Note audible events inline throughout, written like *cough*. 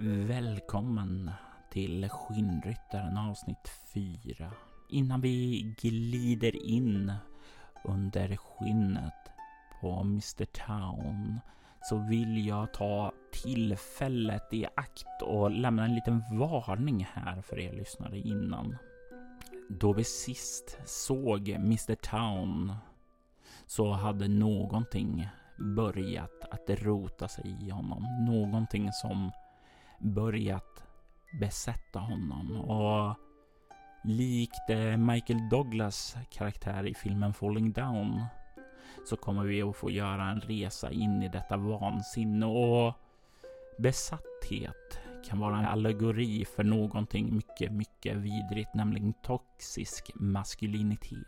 Välkommen till Skinnryttaren avsnitt 4. Innan vi glider in under skinnet på Mr Town så vill jag ta tillfället i akt och lämna en liten varning här för er lyssnare innan. Då vi sist såg Mr Town så hade någonting börjat att rota sig i honom. Någonting som börjat besätta honom och likt eh, Michael Douglas karaktär i filmen Falling Down så kommer vi att få göra en resa in i detta vansinne och besatthet kan vara en allegori för någonting mycket, mycket vidrigt, nämligen toxisk maskulinitet.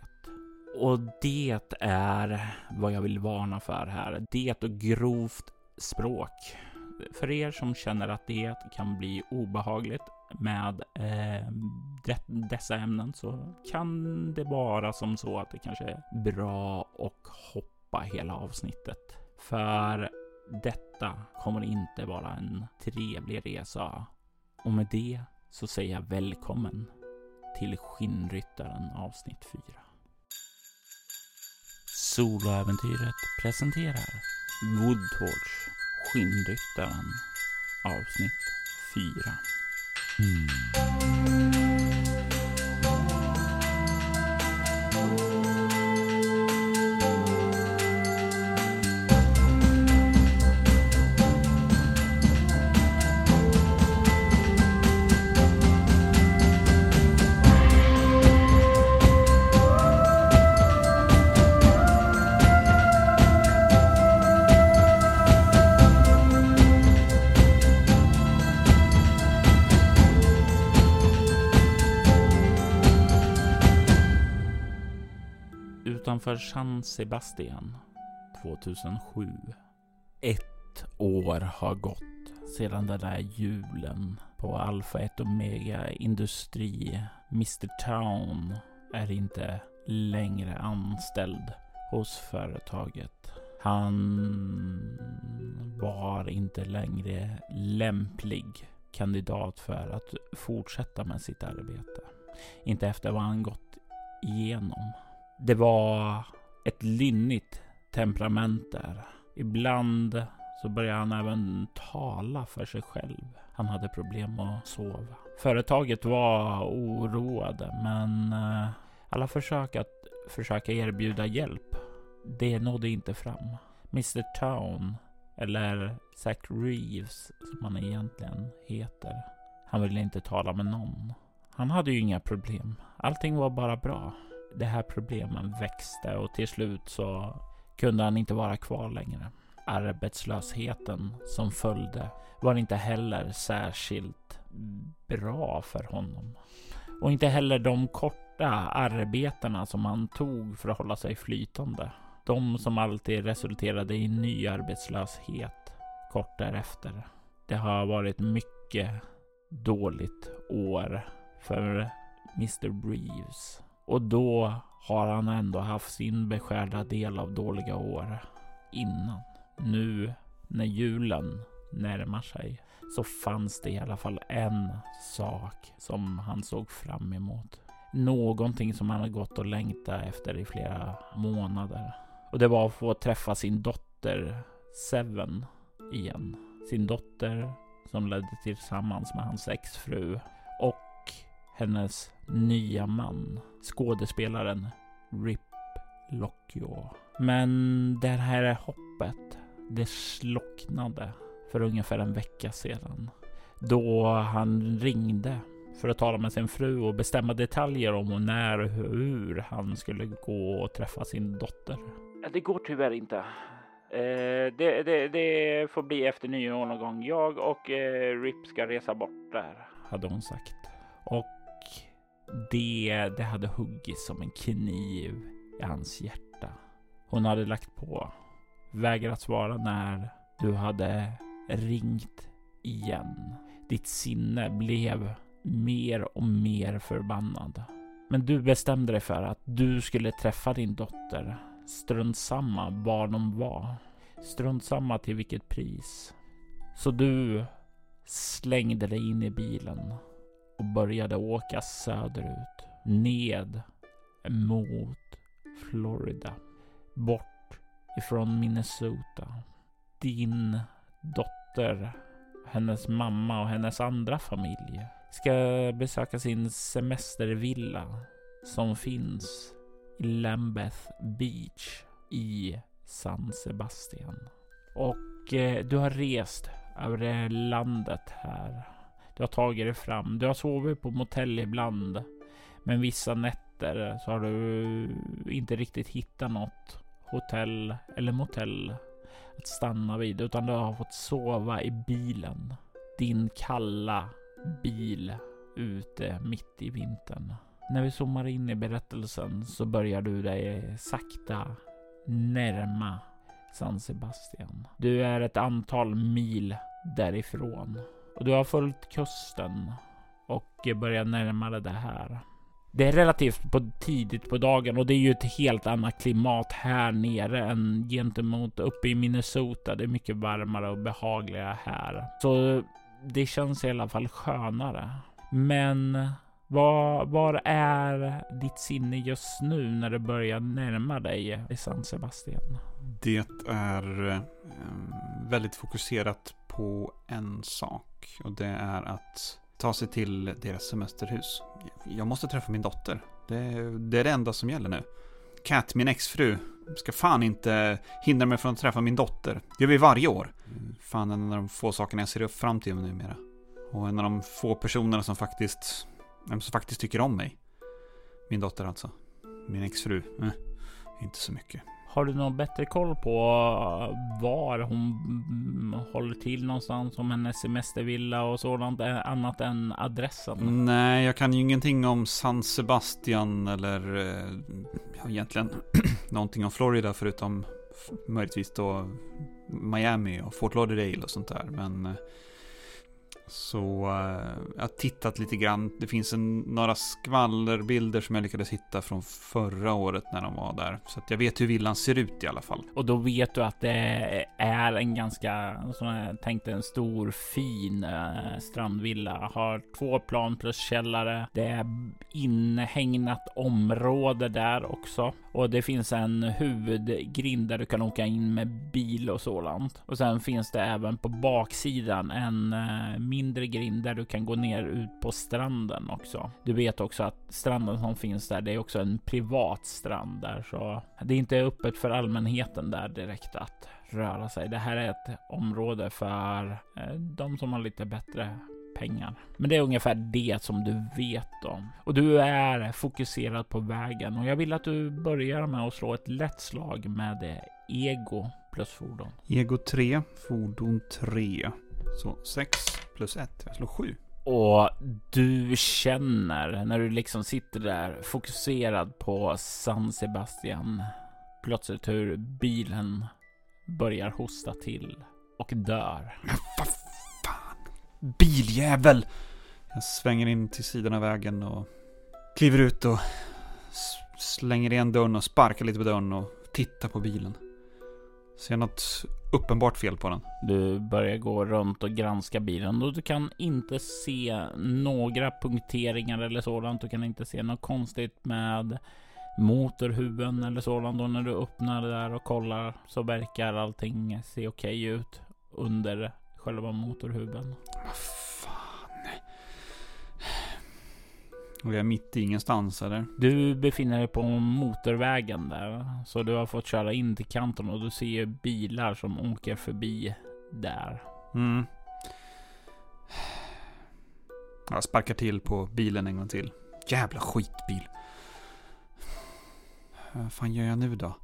Och det är vad jag vill varna för här. Det och grovt språk. För er som känner att det kan bli obehagligt med eh, dessa ämnen så kan det vara som så att det kanske är bra att hoppa hela avsnittet. För detta kommer inte vara en trevlig resa. Och med det så säger jag välkommen till Skinnryttaren avsnitt 4. Soloäventyret presenterar Woodtorch Skinnryttaren avsnitt 4. Mm. San Sebastian 2007. Ett år har gått sedan den där julen på Alpha 1 Omega Industri. Mr Town är inte längre anställd hos företaget. Han var inte längre lämplig kandidat för att fortsätta med sitt arbete. Inte efter vad han gått igenom. Det var ett lynnigt temperament där. Ibland så började han även tala för sig själv. Han hade problem att sova. Företaget var oroade, men eh, alla försök att försöka erbjuda hjälp, det nådde inte fram. Mr Town, eller Zack Reeves som han egentligen heter, han ville inte tala med någon. Han hade ju inga problem. Allting var bara bra de här problemen växte och till slut så kunde han inte vara kvar längre. Arbetslösheten som följde var inte heller särskilt bra för honom. Och inte heller de korta arbetena som han tog för att hålla sig flytande. De som alltid resulterade i ny arbetslöshet kort därefter. Det har varit mycket dåligt år för Mr. Breeves. Och då har han ändå haft sin beskärda del av dåliga år innan. Nu när julen närmar sig så fanns det i alla fall en sak som han såg fram emot. Någonting som han har gått och längtat efter i flera månader. Och det var att få träffa sin dotter Seven igen. Sin dotter som ledde tillsammans med hans exfru och hennes nya man, skådespelaren Rip Lockjaw. Men det här hoppet, det slocknade för ungefär en vecka sedan då han ringde för att tala med sin fru och bestämma detaljer om när och hur han skulle gå och träffa sin dotter. Det går tyvärr inte. Eh, det, det, det, får bli efter nyår någon gång. Jag och eh, Rip ska resa bort där, hade hon sagt. Och det, det hade huggit som en kniv i hans hjärta. Hon hade lagt på, vägrat svara när du hade ringt igen. Ditt sinne blev mer och mer förbannad. Men du bestämde dig för att du skulle träffa din dotter. Strunt samma var de var. Strunt samma till vilket pris. Så du slängde dig in i bilen och började åka söderut, ned mot Florida, bort ifrån Minnesota. Din dotter, hennes mamma och hennes andra familj ska besöka sin semestervilla som finns i Lambeth Beach i San Sebastian. Och eh, du har rest över landet här. Du har tagit dig fram. Du har sovit på motell ibland. Men vissa nätter så har du inte riktigt hittat något hotell eller motell att stanna vid, utan du har fått sova i bilen. Din kalla bil ute mitt i vintern. När vi zoomar in i berättelsen så börjar du dig sakta närma San Sebastian. Du är ett antal mil därifrån och du har följt kusten och börjar närma dig det här. Det är relativt på tidigt på dagen och det är ju ett helt annat klimat här nere än gentemot uppe i Minnesota. Det är mycket varmare och behagligare här. Så det känns i alla fall skönare. Men var, var är ditt sinne just nu när du börjar närma dig i San Sebastian? Det är eh, väldigt fokuserat på en sak och det är att ta sig till deras semesterhus. Jag måste träffa min dotter. Det, det är det enda som gäller nu. Kat, min exfru, ska fan inte hindra mig från att träffa min dotter. Det gör vi varje år. Fan, en av de få sakerna jag ser upp fram till numera. Och en av de få personerna som faktiskt, som faktiskt tycker om mig. Min dotter alltså. Min exfru, eh, inte så mycket. Har du någon bättre koll på eh, var hon mm, håller till någonstans? Om hennes semestervilla och sådant annat än adressen? Nej, jag kan ju ingenting om San Sebastian eller eh, ja, egentligen *clears throat* någonting om Florida förutom möjligtvis då Miami och Fort Lauderdale och sånt där. Men eh, så eh, jag har tittat lite grann. Det finns en, några skvallerbilder som jag lyckades hitta från förra året när de var där. Så att jag vet hur villan ser ut i alla fall. Och då vet du att det är en ganska, som jag tänkte, en stor fin eh, strandvilla. Har två plan plus källare. Det är inhägnat område där också. Och det finns en huvudgrind där du kan åka in med bil och sådant. Och sen finns det även på baksidan en mindre mindre grind där du kan gå ner ut på stranden också. Du vet också att stranden som finns där, det är också en privat strand där, så det är inte öppet för allmänheten där direkt att röra sig. Det här är ett område för eh, de som har lite bättre pengar. Men det är ungefär det som du vet om. Och du är fokuserad på vägen och jag vill att du börjar med att slå ett lätt slag med ego plus fordon. Ego 3, fordon 3. Så 6 plus 1. Jag slår 7. Och du känner när du liksom sitter där fokuserad på San Sebastian plötsligt hur bilen börjar hosta till och dör. Men vad fan! Biljävel! Jag svänger in till sidan av vägen och kliver ut och slänger igen dörren och sparkar lite på dörren och tittar på bilen. Ser något uppenbart fel på den. Du börjar gå runt och granska bilen och du kan inte se några punkteringar eller sådant. Du kan inte se något konstigt med motorhuven eller sådant. Och när du öppnar det där och kollar så verkar allting se okej okay ut under själva motorhuven. Och jag är mitt i ingenstans eller? Du befinner dig på motorvägen där. Så du har fått köra in till kanten och du ser bilar som åker förbi där. Mm. Jag sparkar till på bilen en gång till. Jävla skitbil. Vad fan gör jag nu då?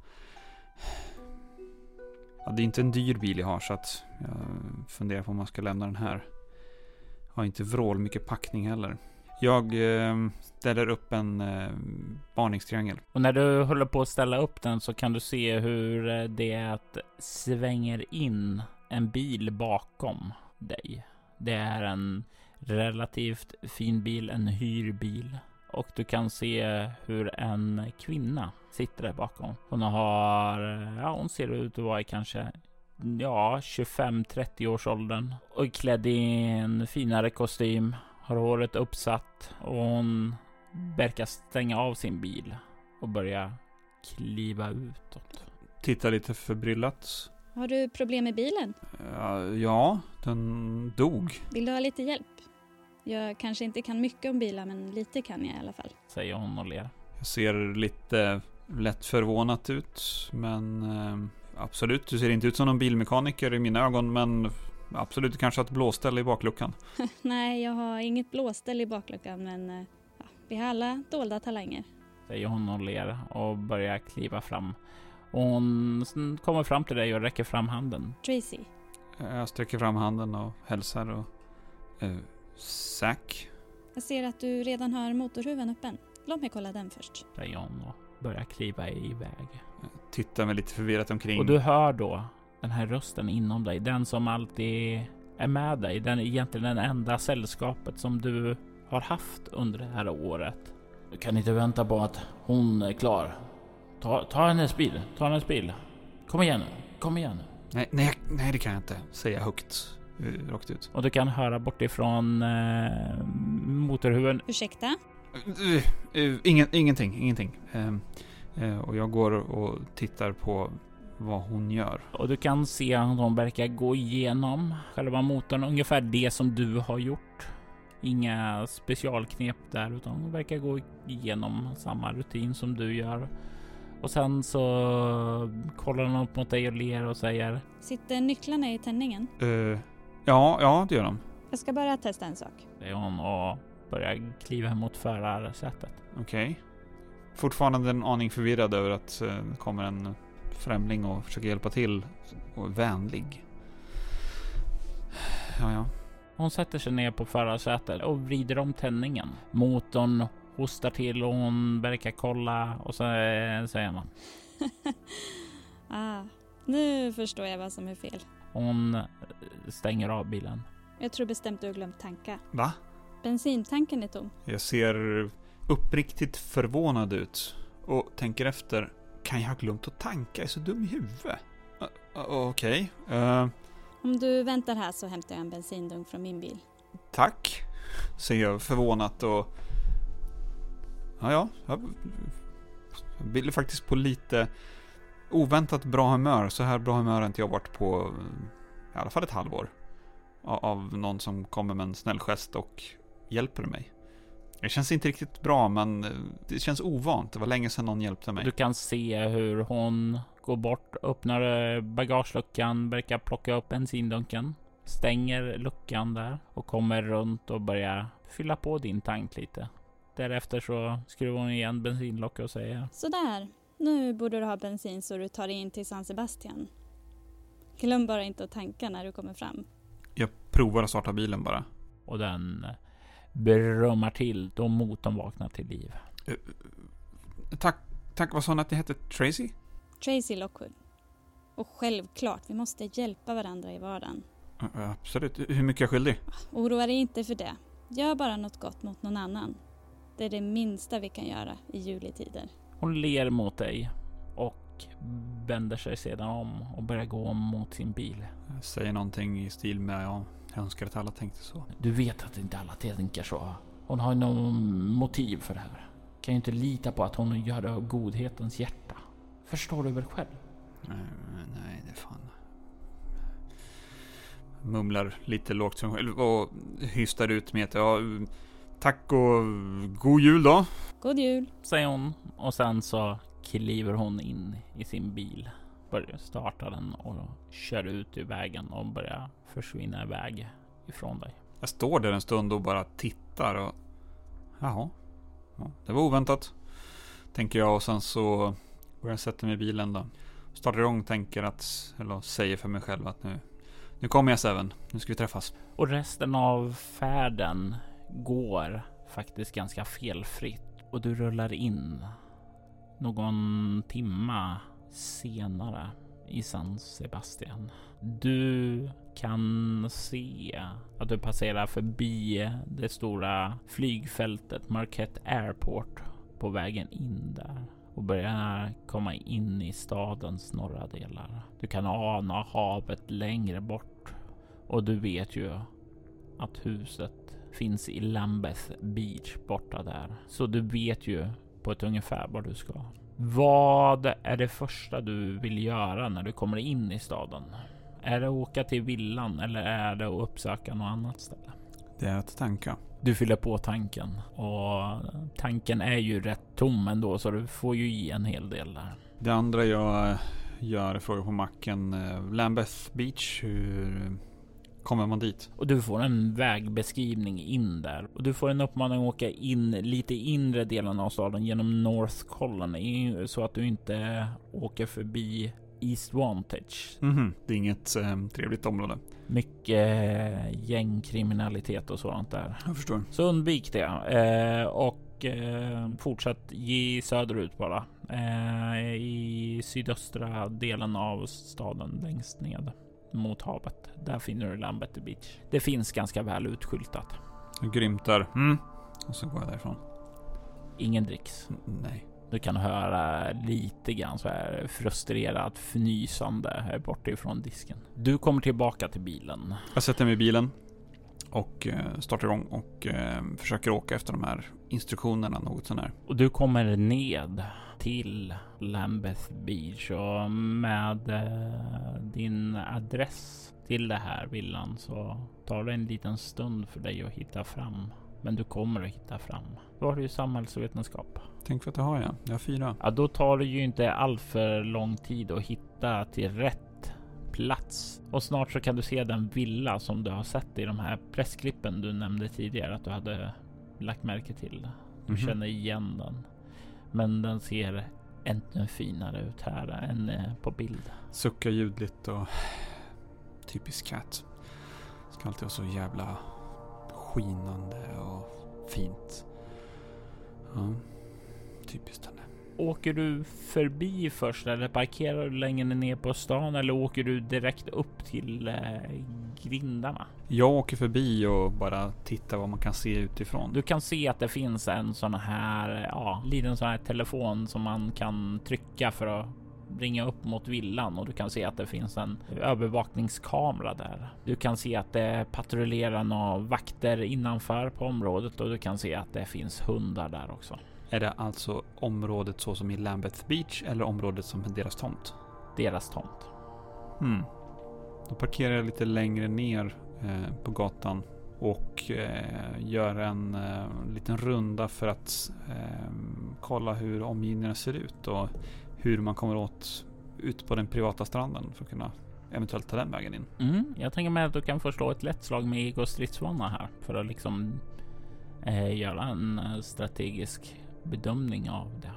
Ja, det är inte en dyr bil jag har så att jag funderar på om man ska lämna den här. Jag har inte vrål mycket packning heller. Jag ehm, ställer upp en eh, varningstriangel. Och när du håller på att ställa upp den så kan du se hur eh, det svänger in en bil bakom dig. Det är en relativt fin bil, en hyrbil. Och du kan se hur en kvinna sitter där bakom. Hon har, eh, ja hon ser ut att vara i kanske ja, 25-30 års åldern och är klädd i en finare kostym. Har håret uppsatt och hon verkar stänga av sin bil och börja kliva utåt. Tittar lite förbryllat. Har du problem med bilen? Uh, ja, den dog. Vill du ha lite hjälp? Jag kanske inte kan mycket om bilar, men lite kan jag i alla fall. Säger hon och ler. Jag ser lite lätt förvånat ut, men uh, absolut, du ser inte ut som någon bilmekaniker i mina ögon, men absolut, du kanske ett blåställ i bakluckan. *laughs* Nej, jag har inget blåställ i bakluckan, men uh, ja, vi har alla dolda talanger. Säger hon och ler och börjar kliva fram. Och hon kommer fram till dig och räcker fram handen. Tracy. Jag sträcker fram handen och hälsar och... Uh, Zack? Jag ser att du redan har motorhuven öppen. Låt mig kolla den först. Säger hon och börjar kliva iväg. Jag tittar mig lite förvirrat omkring. Och du hör då den här rösten inom dig. Den som alltid är med dig. Den egentligen den enda sällskapet som du har haft under det här året. Du kan inte vänta på att hon är klar. Ta, ta hennes bil. Ta hennes bil. Kom igen nu. Kom igen nu. Nej, nej, nej, det kan jag inte. Säga högt. Uh, rakt ut. Och du kan höra bortifrån uh, motorhuven. Ursäkta? Uh, uh, ingen, ingenting, ingenting. Ehm, och jag går och tittar på vad hon gör. Och du kan se att hon verkar gå igenom själva motorn, ungefär det som du har gjort. Inga specialknep där, utan hon verkar gå igenom samma rutin som du gör. Och sen så kollar hon upp mot dig och ler och säger Sitter nycklarna i tändningen? Uh, ja, ja det gör de. Jag ska bara testa en sak. Det är hon och börjar kliva mot förarsätet. Okej. Okay. Fortfarande en aning förvirrad över att uh, det kommer en främling och försöker hjälpa till och är vänlig. Ja, ja. Hon sätter sig ner på förarsätet och vrider om tändningen. Motorn hostar till och hon verkar kolla och så säger man. *laughs* ah, nu förstår jag vad som är fel. Hon stänger av bilen. Jag tror bestämt du har glömt tanka. Va? Bensintanken är tom. Jag ser uppriktigt förvånad ut och tänker efter. Kan jag ha glömt att tanka? Jag är så dum i huvudet. Uh, Okej. Okay. Uh, eh. Om du väntar här så hämtar jag en bensindunk från min bil. Tack, säger jag förvånat och Ja, ja. Jag blir faktiskt på lite oväntat bra humör. Så här bra humör har inte jag varit på i alla fall ett halvår. Av någon som kommer med en snäll gest och hjälper mig. Det känns inte riktigt bra, men det känns ovant. Det var länge sedan någon hjälpte mig. Du kan se hur hon går bort, öppnar bagageluckan, verkar plocka upp bensindunken, stänger luckan där och kommer runt och börjar fylla på din tank lite. Därefter så skruvar hon igen bensinlocket och säger Sådär, nu borde du ha bensin så du tar dig in till San Sebastian. Glöm bara inte att tanka när du kommer fram. Jag provar att starta bilen bara. Och den brummar till då motorn vaknar till liv. Uh, tack, tack. Vad sa ni att ni hette? Tracy? Tracy Lockwood. Och självklart, vi måste hjälpa varandra i vardagen. Uh, absolut. Hur mycket är jag skyldig? Oroa dig inte för det. Gör bara något gott mot någon annan. Det är det minsta vi kan göra i juletider. Hon ler mot dig och vänder sig sedan om och börjar gå mot sin bil. Jag säger någonting i stil med ja, jag önskar att alla tänkte så. Du vet att inte alla tänker så. Hon har någon motiv för det här. Kan ju inte lita på att hon gör det av godhetens hjärta. Förstår du väl själv? Nej, nej det är fan. Mumlar lite lågt och hystar ut med att ja, Tack och god jul då. God jul. Säger hon och sen så kliver hon in i sin bil. Börjar starta den och kör ut i vägen och börjar försvinna iväg ifrån dig. Jag står där en stund och bara tittar och jaha, ja, det var oväntat. Tänker jag och sen så går jag sätta mig i bilen då. Startar igång tänker att, eller säger för mig själv att nu, nu kommer jag Seven. Nu ska vi träffas. Och resten av färden går faktiskt ganska felfritt och du rullar in någon timma senare i San Sebastian. Du kan se att du passerar förbi det stora flygfältet Marquette Airport på vägen in där. och börjar komma in i stadens norra delar. Du kan ana havet längre bort och du vet ju att huset finns i Lambeth Beach borta där. Så du vet ju på ett ungefär var du ska. Vad är det första du vill göra när du kommer in i staden? Är det att åka till villan eller är det att uppsöka något annat ställe? Det är att tanka. Du fyller på tanken och tanken är ju rätt tom ändå så du får ju i en hel del där. Det andra jag gör är fråga på macken. eh, Lambeth Beach. Hur kommer man dit? Och du får en vägbeskrivning in där och du får en uppmaning att åka in lite inre delen av staden genom North Colony så att du inte åker förbi East Vantage. Mhm. Det är inget eh, trevligt område. Mycket gängkriminalitet och sådant där. Jag förstår. Så undvik det eh, och eh, fortsätt ge söderut bara. Eh, I sydöstra delen av staden längst ned mot havet. Där finner du Lambeth Beach. Det finns ganska väl utskyltat. Grymt där. Mm. Och så går jag därifrån. Ingen dricks. N- Nej. Du kan höra lite grann så här frustrerat fnysande här borta ifrån disken. Du kommer tillbaka till bilen. Jag sätter mig i bilen och eh, startar igång och eh, försöker åka efter de här instruktionerna något sånär. Och du kommer ned till Lambeth Beach och med eh, din adress till det här villan så tar det en liten stund för dig att hitta fram. Men du kommer att hitta fram. Då har du ju samhällsvetenskap. Tänk för att det har jag. Jag har fyra. Ja, då tar det ju inte allt för lång tid att hitta till rätt plats. Och snart så kan du se den villa som du har sett i de här pressklippen du nämnde tidigare att du hade lagt märke till. Du Mhm. känner igen den. Men den ser ännu finare ut här än eh, på bild. Suckar ljudligt och typisk katt. Ska alltid vara så jävla skinande och fint. Ja, typiskt henne. Åker du förbi först eller parkerar du längre ner på stan eller åker du direkt upp till eh, grindarna? Jag åker förbi och bara tittar vad man kan se utifrån. Du kan se att det finns en sån här, ja, liten sån här telefon som man kan trycka för att ringa upp mot villan och du kan se att det finns en övervakningskamera där. Du kan se att det patrullerar några vakter innanför på området och du kan se att det finns hundar där också. Är det alltså området så som i Lambeth Beach eller området som är deras tomt? Deras tomt. Hmm. Då parkerar jag lite längre ner eh, på gatan och eh, gör en eh, liten runda för att eh, kolla hur omgivningarna ser ut och hur man kommer åt ut på den privata stranden för att kunna eventuellt ta den vägen in. Mm, jag tänker mig att du kan förstå ett lätt slag med ego stridsvana här för att liksom eh, göra en eh, strategisk bedömning av det.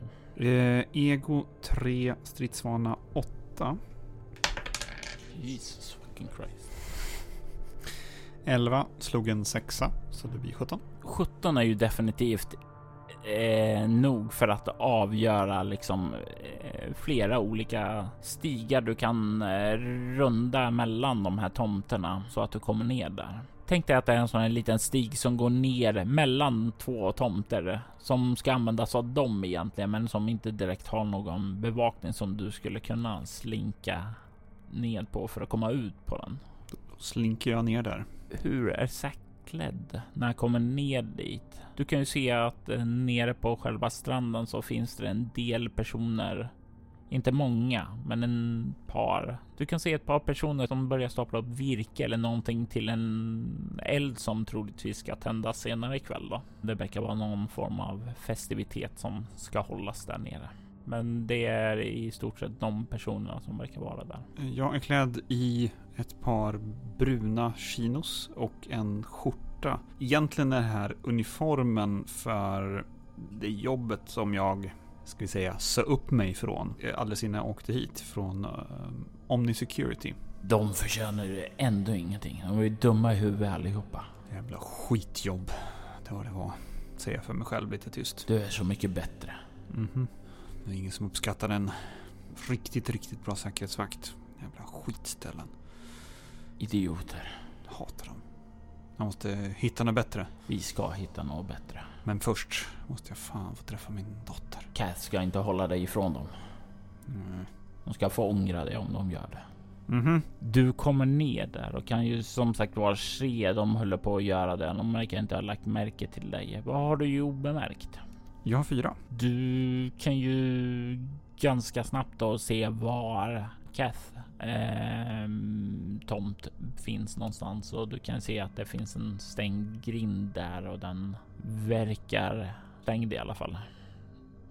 Eh, Ego 3, stridsvana 8. Jesus fucking Christ. 11 slog en sexa så det blir 17. 17 är ju definitivt eh, nog för att avgöra liksom eh, flera olika stigar du kan eh, runda mellan de här tomterna så att du kommer ner där. Tänk dig att det är en sån här liten stig som går ner mellan två tomter som ska användas av dem egentligen, men som inte direkt har någon bevakning som du skulle kunna slinka ned på för att komma ut på den. Då slinker jag ner där. Hur är Zack klädd när han kommer ner dit? Du kan ju se att eh, nere på själva stranden så finns det en del personer. Inte många, men en par. Du kan se ett par personer som börjar stapla upp virke eller någonting till en eld som troligtvis ska tändas senare ikväll. Då. Det verkar vara någon form av festivitet som ska hållas där nere. Men det är i stort sett de personerna som verkar vara där. Jag är klädd i ett par bruna chinos och en skjorta. Egentligen är det här uniformen för det jobbet som jag, ska vi säga, sa upp mig från eh, alldeles innan jag åkte hit från uh, Omni Security. De förtjänar ju ändå ingenting. De är ju dumma i huvudet allihopa. Jävla skitjobb. Det var det var. Säger jag för mig själv lite tyst. Du är så mycket bättre. Mhm. Det är ingen som uppskattar en riktigt, riktigt bra säkerhetsvakt. Jävla skitställen. Idioter. Hatar dem. Jag måste hitta något bättre. Vi ska hitta något bättre. Men först måste jag fan få träffa min dotter. Kath ska inte hålla dig ifrån dem. Mm. De ska få ångra det om de gör det. Mhm. Du kommer ner där och kan ju som sagt vara se de håller på att göra det. De verkar inte ha lagt märke till dig. Vad har du ju obemärkt? Jag har fyra. Du kan ju ganska snabbt då se var Kath eh, tomt finns någonstans och du kan se att det finns en stängd grind där och den verkar stängd i alla fall.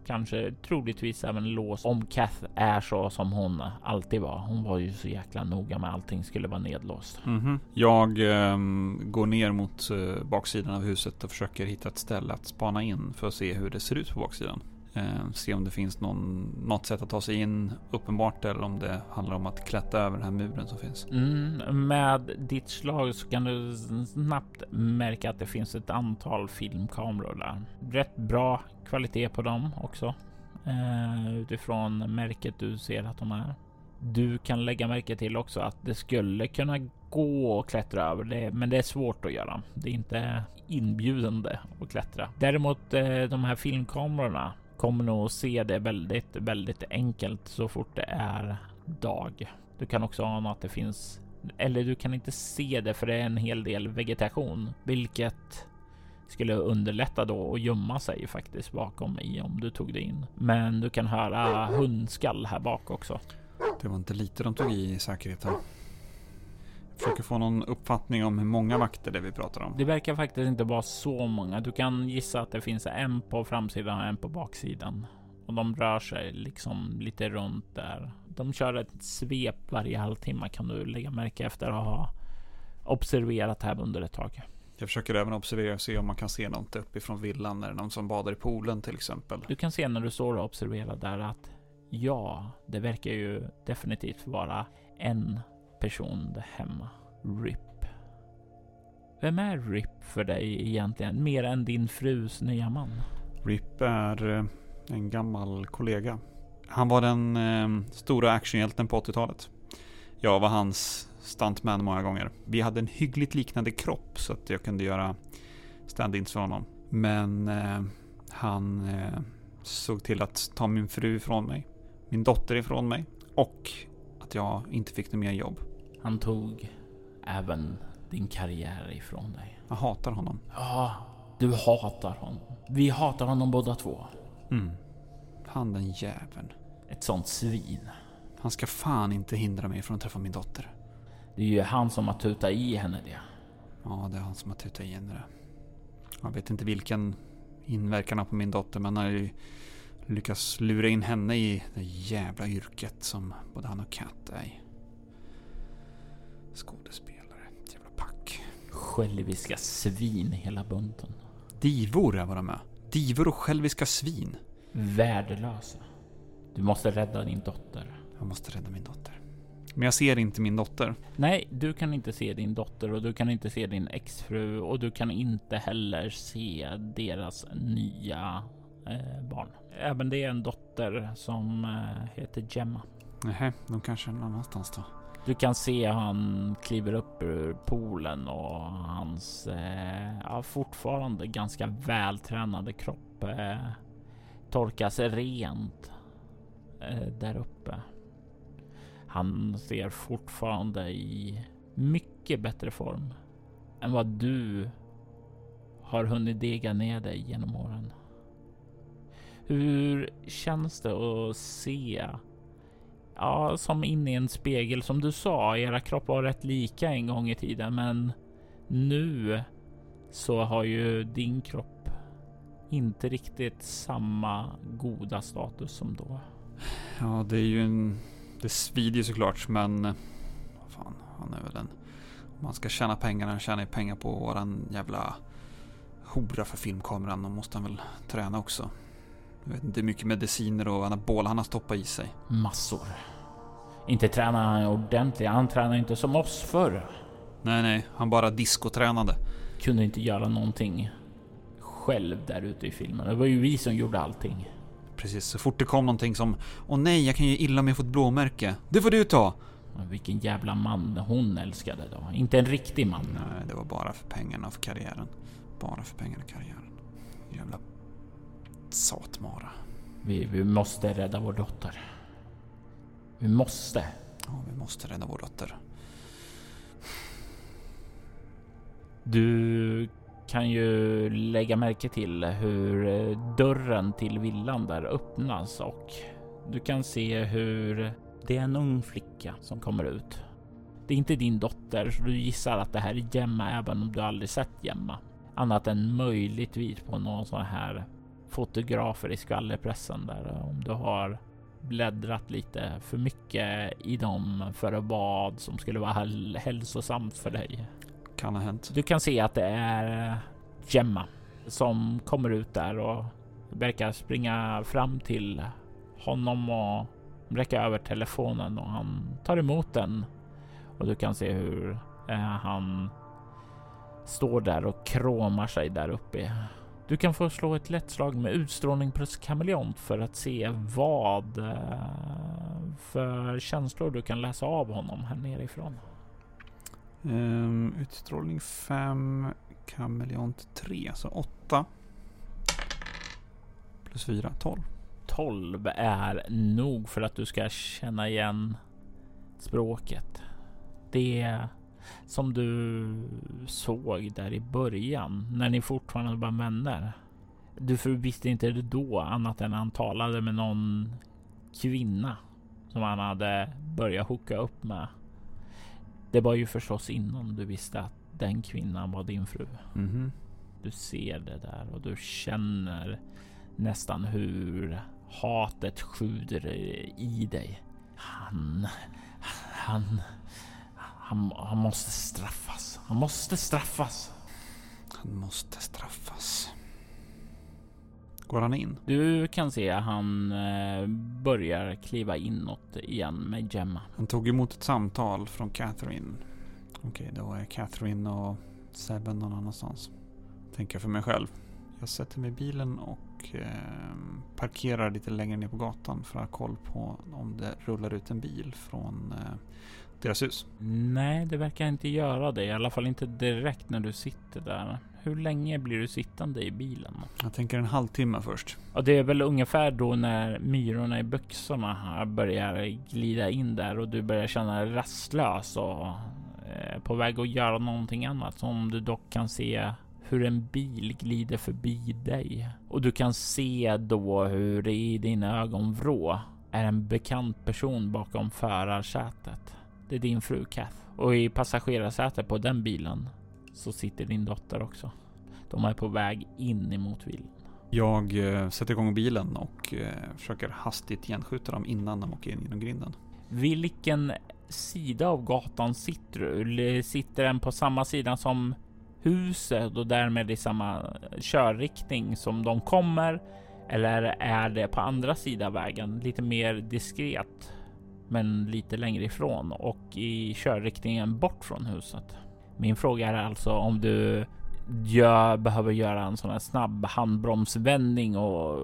Kanske troligtvis även låst om Kath är så som hon alltid var. Hon var ju så jäkla noga med allting skulle vara nedlåst. Mhm. Jag eh, går ner mot eh, baksidan av huset och försöker hitta ett ställe att spana in för att se hur det ser ut på baksidan. Eh, se om det finns någon, något sätt att ta sig in uppenbart eller om det handlar om att klättra över den här muren som finns. Mm, med ditt slag så kan du snabbt märka att det finns ett antal filmkameror där. Rätt bra kvalitet på dem också. Eh, utifrån märket du ser att de är. Du kan lägga märke till också att det skulle kunna gå och klättra över det, men det är svårt att göra. Det är inte inbjudande att klättra. Däremot eh, de här filmkamerorna kommer nog se det väldigt, väldigt enkelt så fort det är dag. Du kan också ana att det finns, eller du kan inte se det för det är en hel del vegetation, vilket skulle underlätta då att gömma sig faktiskt bakom i om du tog det in. Men du kan höra hundskall här bak också. Det var inte lite de tog i i säkerheten. Försöker få någon uppfattning om hur många vakter det vi pratar om. Det verkar faktiskt inte vara så många. Du kan gissa att det finns en på framsidan och en på baksidan. Och de rör sig liksom lite runt där. De kör ett svep varje halvtimme kan du lägga märke efter att ha observerat här under ett tag. Jag försöker även observera och se om man kan se något uppifrån villan. Är det någon som badar i poolen till exempel? Du kan se när du står och observerar där att ja, det verkar ju definitivt vara en person där hemma. RIP. Vem är RIP för dig egentligen? Mer än din frus nya man? RIP är eh, en gammal kollega. Han var den eh, stora actionhjälten på 80-talet. Jag var hans stuntman många gånger. Vi hade en hyggligt liknande kropp så att jag kunde göra stand-ins för honom. Men eh, han eh, såg till att ta min fru ifrån mig, min dotter ifrån mig och att jag inte fick något mer jobb. Han tog även din karriär ifrån dig. Jag hatar honom. Ja, du hatar honom. Vi hatar honom båda två. Mm. Han den jäveln. Ett sånt svin. Han ska fan inte hindra mig från att träffa min dotter. Det är ju han som har tutat i henne det. Ja, det är han som har tutat i henne det. Jag vet inte vilken inverkan han på min dotter, men han har ju lyckats lura in henne i det jävla yrket som både han och Kat är i. Skådespelare, jävla pack. Själviska svin hela bunten. Divor är vad de är. Divor och själviska svin. Värdelösa. Du måste rädda din dotter. Jag måste rädda min dotter. Men jag ser inte min dotter. Nej, du kan inte se din dotter och du kan inte se din exfru och du kan inte heller se deras nya eh, barn. Även det är en dotter som eh, heter Gemma. Nej, de kanske är någon annanstans då. Du kan se han kliver upp ur poolen och hans eh, ja, fortfarande ganska vältränade kropp eh, torkas rent eh, där uppe. Han ser fortfarande i mycket bättre form än vad du har hunnit dega ner dig genom åren. Hur känns det att se ja, som in i en spegel. Som du sa, era kroppar var rätt lika en gång i tiden, men nu så har ju din kropp inte riktigt samma goda status som då. Ja, det är ju en... Det svider ju såklart, men... Eh, vad fan, han är väl en... Om man ska tjäna pengar, han tjänar ju pengar på våran jävla hora för filmkameran. Då måste han väl träna också. Jag vet inte hur mycket mediciner och anabola han har stoppat i sig. Massor. Inte tränar han ordentligt. Han tränar inte som oss förr. Nej, nej, han bara diskotränade. Kunde inte göra någonting själv där ute i filmen. Det var ju vi som gjorde allting. Precis, så fort det kom någonting som Åh nej, jag kan ju illa om jag får ett blåmärke. Det får du ta! Och Vilken jävla man hon älskade då. Inte en riktig man. Nej, det var bara för pengarna och för karriären. Bara för pengarna och karriären. Jävla satmara. Vi, vi måste rädda vår dotter. Vi måste. Ja, vi måste rädda vår dotter. Du kan ju lägga märke till hur eh, dörren till villan där öppnas och du kan se hur det är en ung flicka som kommer ut. Det är inte din dotter, så du gissar att det här är Gemma även om du aldrig sett Gemma. Annat än möjligtvis på någon sån här fotografer i skvallerpressen där om du har bläddrat lite för mycket i dem för vad som skulle vara hälsosamt för dig. Kan ha hänt. Du kan se att det är Gemma som kommer ut där och verkar springa fram till honom och räcka över telefonen och han tar emot den. Och du kan se hur eh, han står där och kramar sig där uppe. Du kan få slå ett lätt slag med utstrålning plus kameleont för att se vad eh, för känslor du kan läsa av honom här nerifrån. Um, utstrålning 5, kameleont 3, så 8. Plus 4, 12. 12 är nog för att du ska känna igen språket. Det som du såg där i början när ni fortfarande var vänner. Du visste inte det då annat än han talade med någon kvinna som han hade börjat hooka upp med. Det var ju förstås innan du visste att den kvinnan var din fru. Mm -hmm. Du ser det där och du känner nästan hur hatet sjuder i dig. Han, han, han, han måste straffas. Han måste straffas. Han måste straffas. Går han in? Du kan se han eh, börjar kliva inåt igen med Gemma. Han tog emot ett samtal från Catherine. Okej, då är Catherine och Seven någon annanstans. Tänker för mig själv. Jag sätter mig i bilen och eh, parkerar lite längre ner på gatan för att ha koll på om det rullar ut en bil från eh, deras hus. Nej, det verkar inte göra det. I alla fall inte direkt när du sitter där. Hur länge blir du sittande i bilen? Jag tänker en halvtimme först. Ja, det är väl ungefär då när myrorna i byxorna börjar glida in där och du börjar känna dig rastlös och eh, på väg att göra någonting annat som du dock kan se hur en bil glider förbi dig och du kan se då hur det i dina ögonvrå är en bekant person bakom förarsätet. Det är din fru Kath och i passagerarsätet på den bilen så sitter din dotter också. De är på väg in emot villan. Jag eh, sätter igång bilen och eh, försöker hastigt genskjuta dem innan de åker in genom grinden. Vilken sida av gatan sitter du? Sitter den på samma sida som huset och därmed i samma körriktning som de kommer? Eller är det på andra sidan vägen, lite mer diskret, men lite längre ifrån och i körriktningen bort från huset? Min fråga är alltså om du jag behöver göra en sån här snabb handbromsvändning och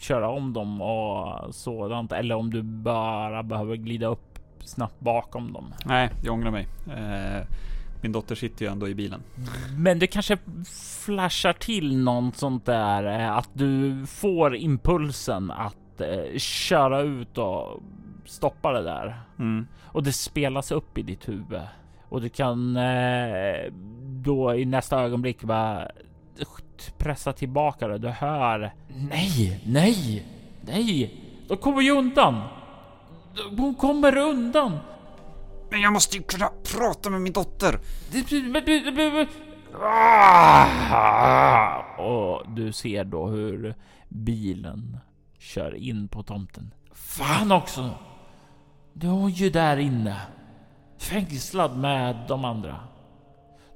köra om dem och sådant eller om du bara behöver glida upp snabbt bakom dem. Nej, jag ångrar mig. Eh, min dotter sitter ju ändå i bilen. Men det kanske flashar till något sånt där eh, att du får impulsen att eh, köra ut och stoppa det där. Mm. Och det spelas upp i ditt huvud och du kan eh, då i nästa ögonblick bara pressa tillbaka det. Du hör nej, nej, nej. De kommer ju undan. Hon kommer undan. Men jag måste ju kunna prata med min dotter. Och du ser då hur bilen kör in på tomten. Fan också! Du är ju där inne. Fängslad med de andra.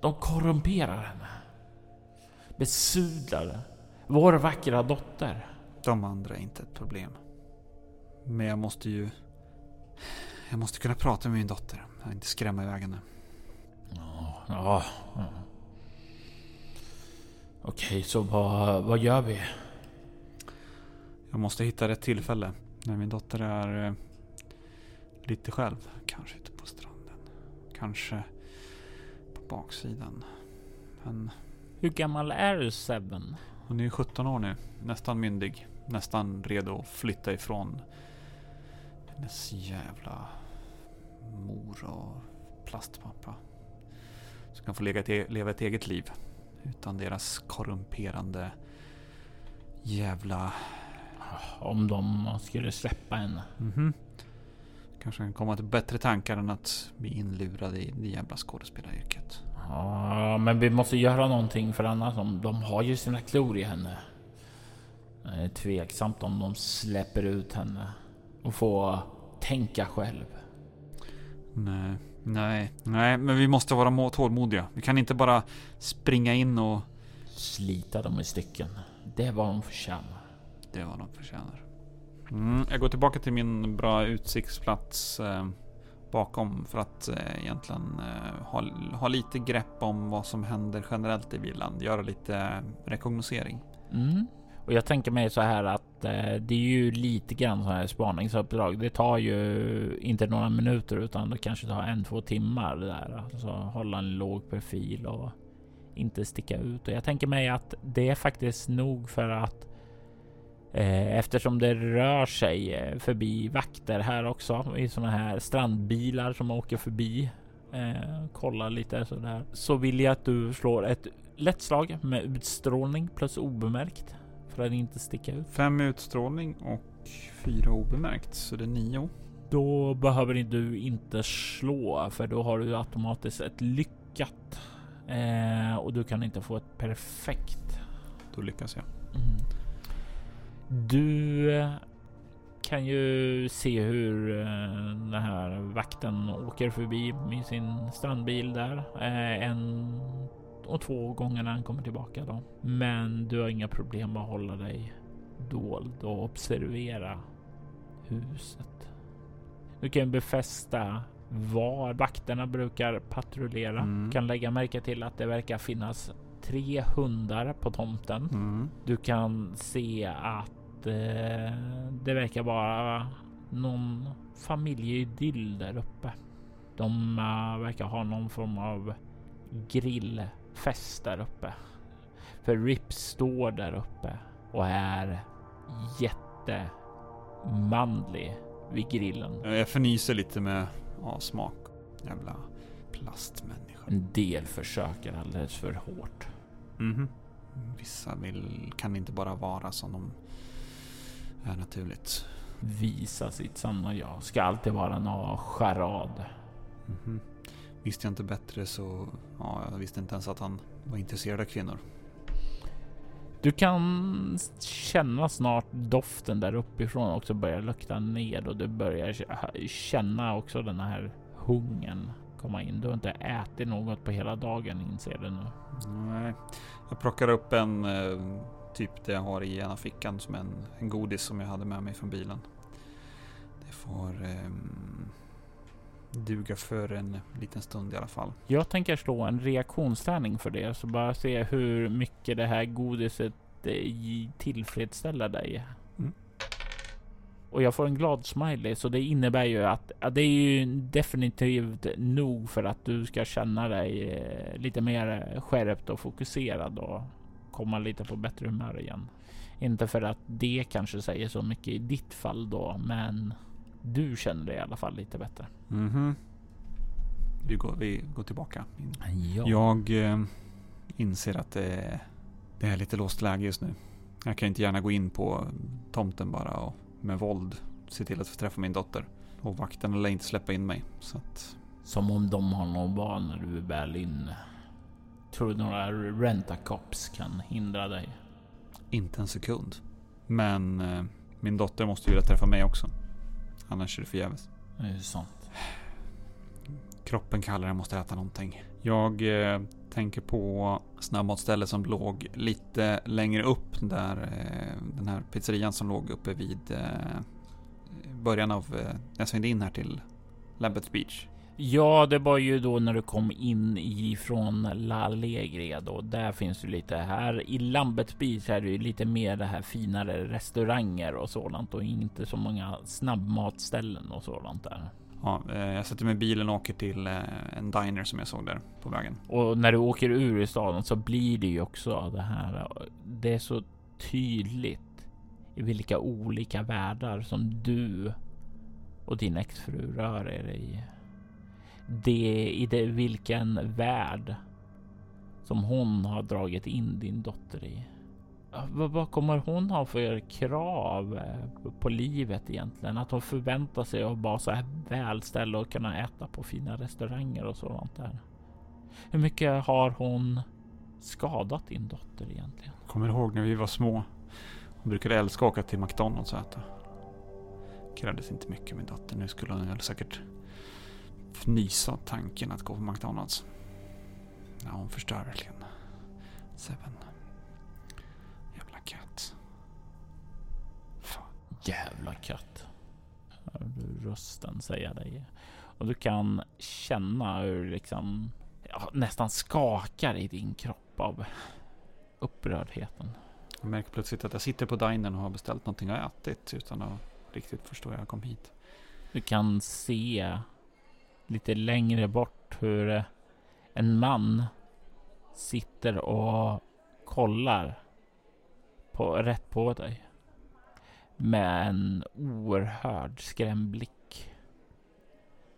De korrumperar henne. Besudlar vår vackra dotter. De andra är inte ett problem. Men jag måste ju... Jag måste kunna prata med min dotter. Jag inte skrämma iväg henne. Ja, ja. ja. Okej, så vad, vad gör vi? Jag måste hitta rätt tillfälle. När min dotter är eh, lite själv. Kanske ute på stranden. Kanske på baksidan. Men... Hur gammal är du Seven? Hon är ju 17 år nu. Nästan myndig. Nästan redo att flytta ifrån hennes jävla mor och plastpappa. Som kan få leva ett, e- leva ett eget liv. Utan deras korrumperande jävla... Om de skulle släppa henne. Mhm. Kanske kan komma till bättre tankar än att bli inlurad i det jävla skådespelaryrket. Ja, men vi måste göra någonting för annars. De har ju sina klor i henne. Det är tveksamt om de släpper ut henne och får tänka själv. Nej, nej, nej, men vi måste vara tålmodiga. Vi kan inte bara springa in och... Slita dem i stycken. Det är vad de förtjänar. Det är vad de förtjänar. Mm, jag går tillbaka till min bra utsiktsplats eh, bakom för att eh, egentligen eh, ha, ha lite grepp om vad som händer generellt i villan. Göra lite rekognosering. Mm. Och jag tänker mig så här att eh, det är ju lite grann så här spaningsuppdrag. Det tar ju inte några minuter utan det kanske tar en, två timmar där. Alltså hålla en låg profil och inte sticka ut. Och jag tänker mig att det är faktiskt nog för att eftersom det rör sig eh, förbi vakter här också i sådana här strandbilar som åker förbi. Eh, kollar lite sådär. Så vill jag att du slår ett lätt slag med utstrålning plus obemärkt för att inte sticka ut. Fem utstrålning och fyra obemärkt, så det är nio. Då behöver du inte slå för då har du automatiskt ett lyckat eh, och du kan inte få ett perfekt. Då lyckas jag. Mm. Du eh, kan ju se hur eh, den här vakten åker förbi med sin strandbil där. Eh, en och två gånger när han kommer tillbaka då. Men du har inga problem att hålla dig dold och observera huset. Du kan befästa var vakterna brukar patrullera. Mm. Kan lägga märke till att det verkar finnas tre hundar på tomten. Mm. Du kan se att eh, det verkar vara någon familjeidyll där uppe. De eh, verkar ha någon form av grillfest där uppe. För Rips står där uppe och är jättemanlig vid grillen. Jag förnyser lite med avsmak. Jävla plastmänniska. En del försöker alldeles för hårt. Mhm. Vissa vill, kan inte bara vara som de är naturligt. Visa sitt sanna jag. Ska alltid vara någon charad. Mhm. Visste jag inte bättre så... Ja, jag visste inte ens att han var intresserad av kvinnor. Du kan känna snart doften där uppifrån också börjar lukta ned och du börjar känna också den här hungern komma in. Du har inte ätit något på hela dagen inser du nu. Nej. Jag plockar upp en eh, typ det jag har i ena fickan som en, en godis som jag hade med mig från bilen. Det får eh, duga för en liten stund i alla fall. Jag tänker slå en reaktionstärning för det så bara se hur mycket det här godiset eh, tillfredsställer dig. Mm. Och jag får en glad smiley så det innebär ju att ja, det är ju definitivt nog för att du ska känna dig eh, lite mer skärpt och fokuserad och komma lite på bättre humör igen. Inte för att det kanske säger så mycket i ditt fall då, men du känner dig i alla fall lite bättre. Mhm. Vi, går, vi går tillbaka. Ja. Jag eh, inser att det är, det är lite låst läge just nu. Jag kan inte gärna gå in på tomten bara och med våld se till att få träffa min dotter. Och vakterna lär inte släppa in mig. Så att, Som om de har någon val när du är väl inne. Tror du några rentacops kan hindra dig? inte en sekund. Men eh, min dotter måste vilja träffa mig också. Annars är det förgäves. Det är sant. Kroppen kallar, jag måste äta någonting. Jag eh, tänker på snabbmatsstället som låg lite längre upp där eh, den här pizzerian som låg uppe vid eh, början av, när jag svängde in här till Labbet Beach. Ja, det var ju då när du kom in ifrån La Allegria då. Där finns det lite här i Lambeth Beach är det ju lite mer det här finare restauranger och sådant och inte så många snabbmatställen och sådant där. Ja, eh, jag sätter mig i bilen och åker till eh, en diner som jag såg där på vägen. Och när du åker ur i staden så blir det ju också det här. Eh, det är så tydligt i vilka olika världar som du och din exfru rör er i. Det i det vilken värld som hon har dragit in din dotter i. Vad, vad kommer hon ha för krav eh, på livet egentligen? Att hon förväntar sig att vara så här välställd och kunna äta på fina restauranger och sådant där. Hur mycket har hon skadat din dotter egentligen? Kommer ihåg när vi var små. Hon brukade älska att åka till McDonalds och äta. Krävdes inte mycket min dotter. Nu skulle hon säkert fnysa åt tanken att gå på McDonalds. Ja, hon förstör verkligen. Seven. Katt. Fan. Jävla katt. Rösten säga dig. Och du kan känna hur liksom ja, nästan skakar i din kropp av upprördheten. Jag märker plötsligt att jag sitter på dinern och har beställt någonting och ätit utan att riktigt förstå hur jag kom hit. Du kan se lite längre bort hur en man sitter och kollar på, rätt på dig med en oerhörd skrämblick.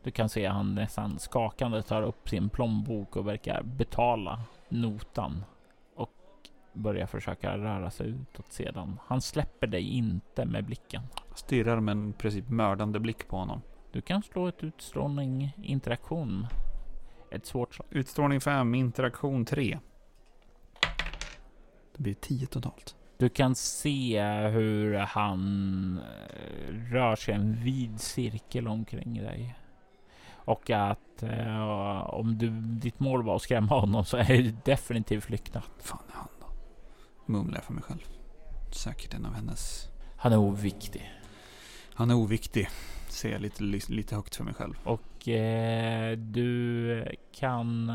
Du kan se han nästan skakande tar upp sin plånbok och verkar betala notan och börjar försöka röra sig utåt sedan. Han släpper dig inte med blicken. Stirrar med en princip mördande blick på honom. Du kan slå ett utstrålning interaktion. Ett svårt slag. Utstrålning 5, interaktion 3. Det blir 10 totalt. Du kan se hur han eh, rör sig en vid cirkel omkring dig. Och att eh, om du, ditt mål var att skrämma honom så är det definitivt lyckat. Fan är han då? Mumlar jag för mig själv. Säkert en av hennes. Han är oviktig. Han är oviktig. Ser jag lite, lite högt för mig själv. Och eh, du kan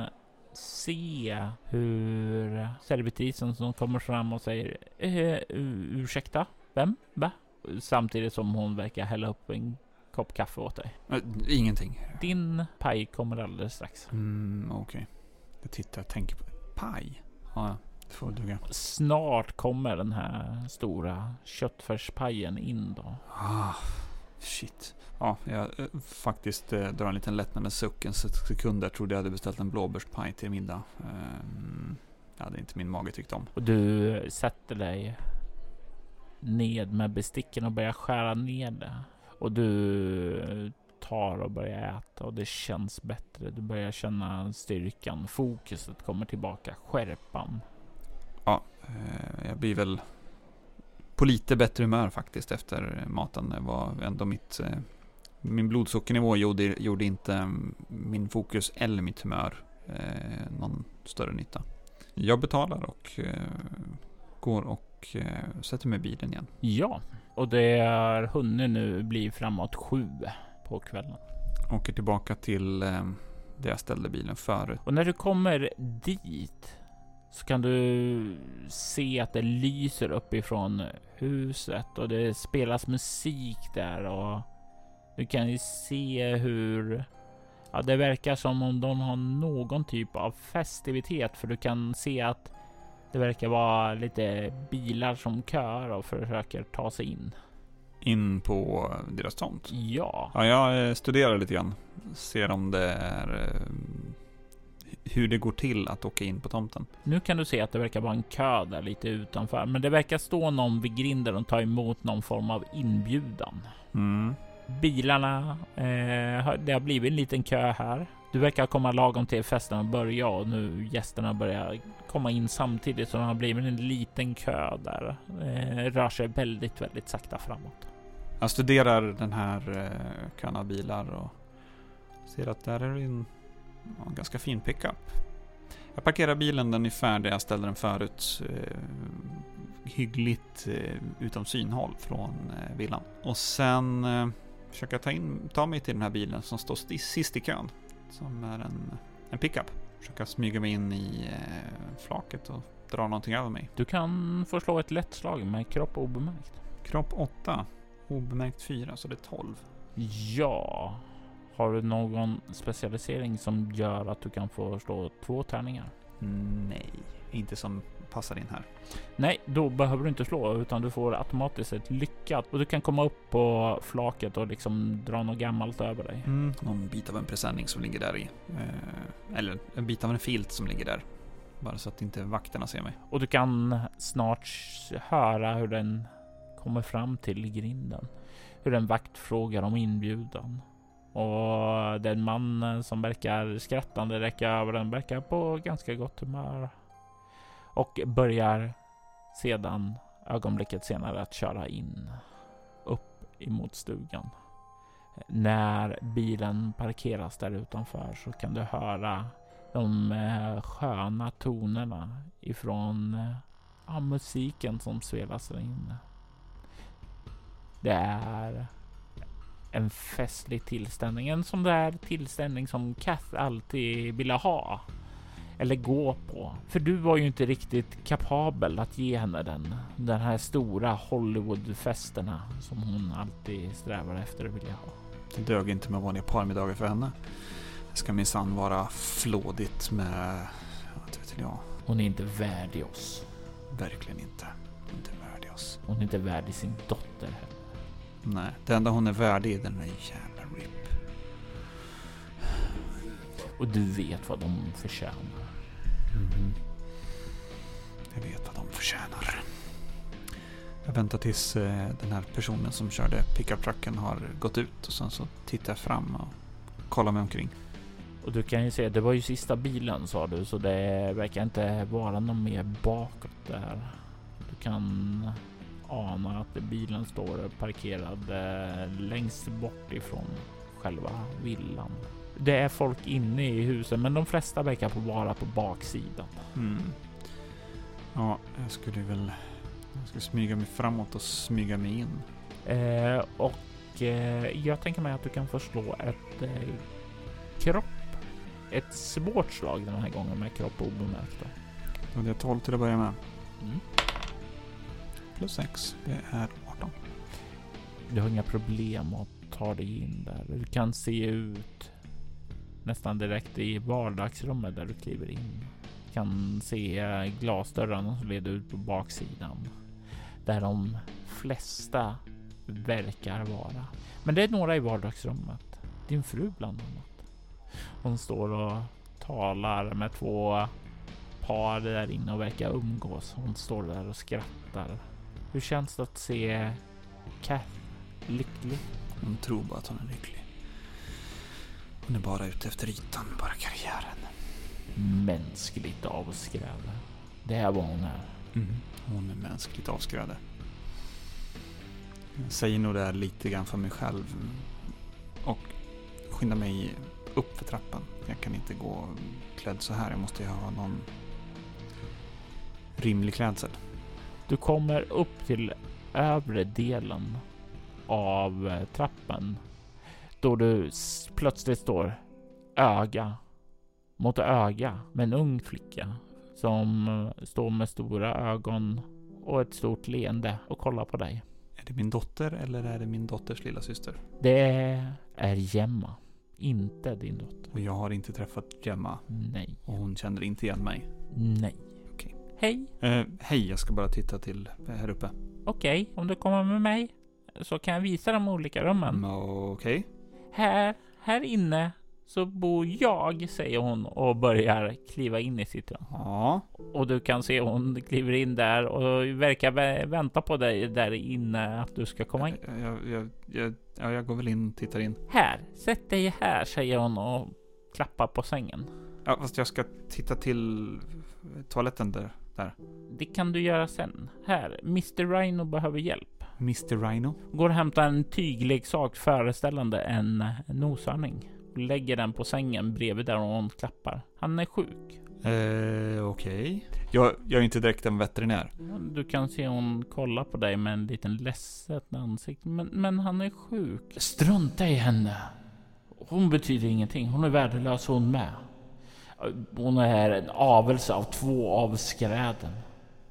se hur servitrisen som kommer fram och säger eh, ursäkta, vem? Va? Samtidigt som hon verkar hälla upp en kopp kaffe åt dig. Äh, ingenting. Din paj kommer alldeles strax. Mm, Okej. Okay. Jag tittar och tänker på paj. Ja, det får duga. Snart kommer den här stora köttfärspajen in då. Ah, shit. Ja, jag eh, faktiskt eh, drar en liten lättnadens suck. En sekund där trodde jag hade beställt en blåbärspaj till middag. Eh, det hade inte min mage tyckt om. Och du sätter dig ned med besticken och börjar skära ner det. Och du tar och börjar äta och det känns bättre. Du börjar känna styrkan, fokuset kommer tillbaka, skärpan. Ja, eh, jag blir väl på lite bättre humör faktiskt efter maten. Det var ändå mitt eh, min blodsockernivå gjorde, gjorde inte mm, min fokus eller mitt humör eh, någon större nytta. Jag betalar och eh, går och eh, sätter mig i bilen igen. Ja, och det har hunnit nu bli framåt sju på kvällen. Åker tillbaka till eh, där jag ställde bilen förut. Och när du kommer dit så kan du se att det lyser uppifrån huset och det spelas musik där och du kan ju se hur ja, det verkar som om de har någon typ av festivitet för du kan se att det verkar vara lite bilar som kör och försöker ta sig in. In på deras tomt? Ja. Ja, jag studerar lite grann. Ser om det är eh, hur det går till att åka in på tomten. Nu kan du se att det verkar vara en kö där lite utanför, men det verkar stå någon vid grinden och ta emot någon form av inbjudan. Mm bilarna. Eh, det har blivit en liten kö här. Du verkar komma lagom till festen börja och nu gästerna börjar komma in samtidigt så det har blivit en liten kö där. Eh, rör sig väldigt, väldigt sakta framåt. Jag studerar den här eh, kön av bilar och ser att där är en, en ganska fin pickup. Jag parkerar bilen ungefär där jag ställde den förut. Eh, hyggligt eh, utom synhåll från eh, villan. Och sen eh, försöka ta, in, ta mig till den här bilen som står sist i kön. Som är en, en pickup. Försöka smyga mig in i eh, flaket och dra någonting över mig. Du kan få slå ett lätt slag med kropp obemärkt. Kropp 8. Obemärkt 4, så det är 12. Ja. Har du någon specialisering som gör att du kan få slå två tärningar? Nej, inte som passar in här. Nej, då behöver du inte slå utan du får automatiskt ett lyckat och du kan komma upp på flaket och liksom dra något gammalt över dig. Mm, någon bit av en presenning som ligger där i. Eh, eller en bit av en filt som ligger där. Bara så att inte vakterna ser mig. Och du kan snart höra hur den kommer fram till grinden. Hur en vakt frågar om inbjudan. Och den man som verkar skrattande räcka över den verkar på ganska gott humör. Och börjar sedan ögonblicket senare att köra in upp emot stugan. När bilen parkeras där utanför så kan du höra de eh, sköna tonerna ifrån eh, ja, musiken som spelas där inne. Det är en festlig tillställning. En sån där tillställning som Kath alltid ville ha. Eller gå på. För du var ju inte riktigt kapabel att ge henne den. Den här stora Hollywoodfesterna som hon alltid strävar efter att vilja ha. Det dög inte med vanliga parmiddagar för henne. Det ska minsann vara flådigt med... Vad vet jag. Hon är inte värdig oss. Verkligen inte. Inte värdig oss. Hon är inte värdig sin dotter heller. Nej, det enda hon är värdig är den där jävla RIP. Och du vet vad de förtjänar. Mm. Jag vet vad de förtjänar. Jag väntar tills eh, den här personen som körde pickup-trucken har gått ut och sen så tittar jag fram och kollar mig omkring. Och du kan ju se, det var ju sista bilen sa du, så det verkar inte vara någon mer bakåt där. Du kan ana att bilen står parkerad eh, längst bort ifrån själva villan. Det är folk inne i huset, men de flesta verkar på vara på baksidan. Mm. Ja, jag skulle väl... Jag ska smyga mig framåt och smyga mig in. Eh, och eh, jag tänker mig att du kan få slå ett eh, kropp. Ett svårt slag den här gången med kropp obemärkt. det är 12 till att börja med. Mm. Plus 6, det är 18. Du har inga problem att ta dig in där. Du kan se ut nästan direkt i vardagsrummet där du kliver in. Du kan se glasdörrarna som leder ut på baksidan. Där de flesta verkar vara. Men det är några i vardagsrummet. Din fru bland annat. Hon står och talar med två par där inne och verkar umgås. Hon står där och skrattar. Hur känns det att se Kath lycklig? Hon tror bara att hon är lycklig. Hon är bara ute efter ytan, bara karriären. Mänskligt avskräd. Det är vad hon är. Mm. Hon är mänskligt avskräde. Jag säger nog det här lite grann för mig själv. Och skyndar mig upp för trappan. Jag kan inte gå klädd så här. Jag måste ju ha någon rimlig klädsel. Du kommer upp till övre delen av eh, trappen då du plötsligt står öga mot öga med en ung flicka som eh, står med stora ögon och ett stort leende och kollar på dig. Är det min dotter eller är det min dotters lilla syster? Det är Gemma, inte din dotter. Och jag har inte träffat Gemma Nej, och hon känner inte igen mig. nej. Hej, Eh, hej, jag ska bara titta till här uppe. okej, om du kommer med mig så kan jag visa de olika rummen. Mm, Okej. Här, här inne så bor jag, säger hon och börjar kliva in i sitt rum. Ja. Och du kan se hon kliver in där och verkar vä- vänta på dig där inne att du ska komma in. Jag, jag, jag, ja, jag går väl in och tittar in. Här, sätt dig här, säger hon och klappar på sängen. Ja, fast jag ska titta till toaletten där. Där. Det kan du göra sen. Här, Mr Rhino behöver hjälp. Mr Rhino. Går och hämtar en tygleksak föreställande en noshörning. Lägger den på sängen bredvid där hon klappar. Han är sjuk. Eh, okej. Jag, jag är inte direkt en veterinär. Du kan se hon kollar på dig med en liten ledset ansikte. Men, men han är sjuk. Strunta i henne. Hon betyder ingenting. Hon är värdelös hon med. Hon är en avelse av två avskräden.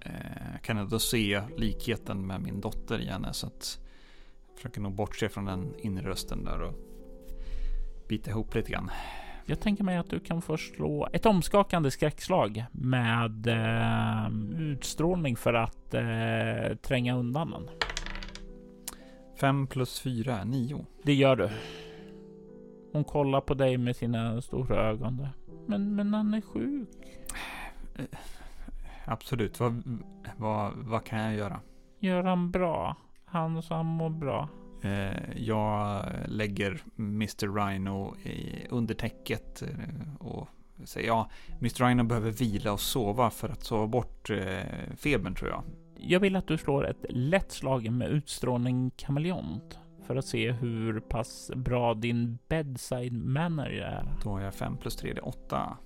Eh, jag kan ändå se likheten med min dotter i henne så att jag försöker nog bortse från den inre rösten där och bita ihop lite grann. Jag tänker mig att du kan först slå ett omskakande skräckslag med eh, utstrålning för att eh, tränga undan den. 5 plus 4 är 9. Det gör du. Hon kollar på dig med sina stora ögon. Men, men han är sjuk. Absolut. Vad, vad, vad kan jag göra? Gör han bra? Han så han mår bra. Eh, jag lägger Mr. Rhino i, under täcket eh, och säger ja, Mr. Rhino behöver vila och sova för att sova bort eh, febern tror jag. Jag vill att du slår ett lätt slag med utstrålning kameleont för att se hur pass bra din bedside manner är. Då har jag 5 plus 3, det är 8.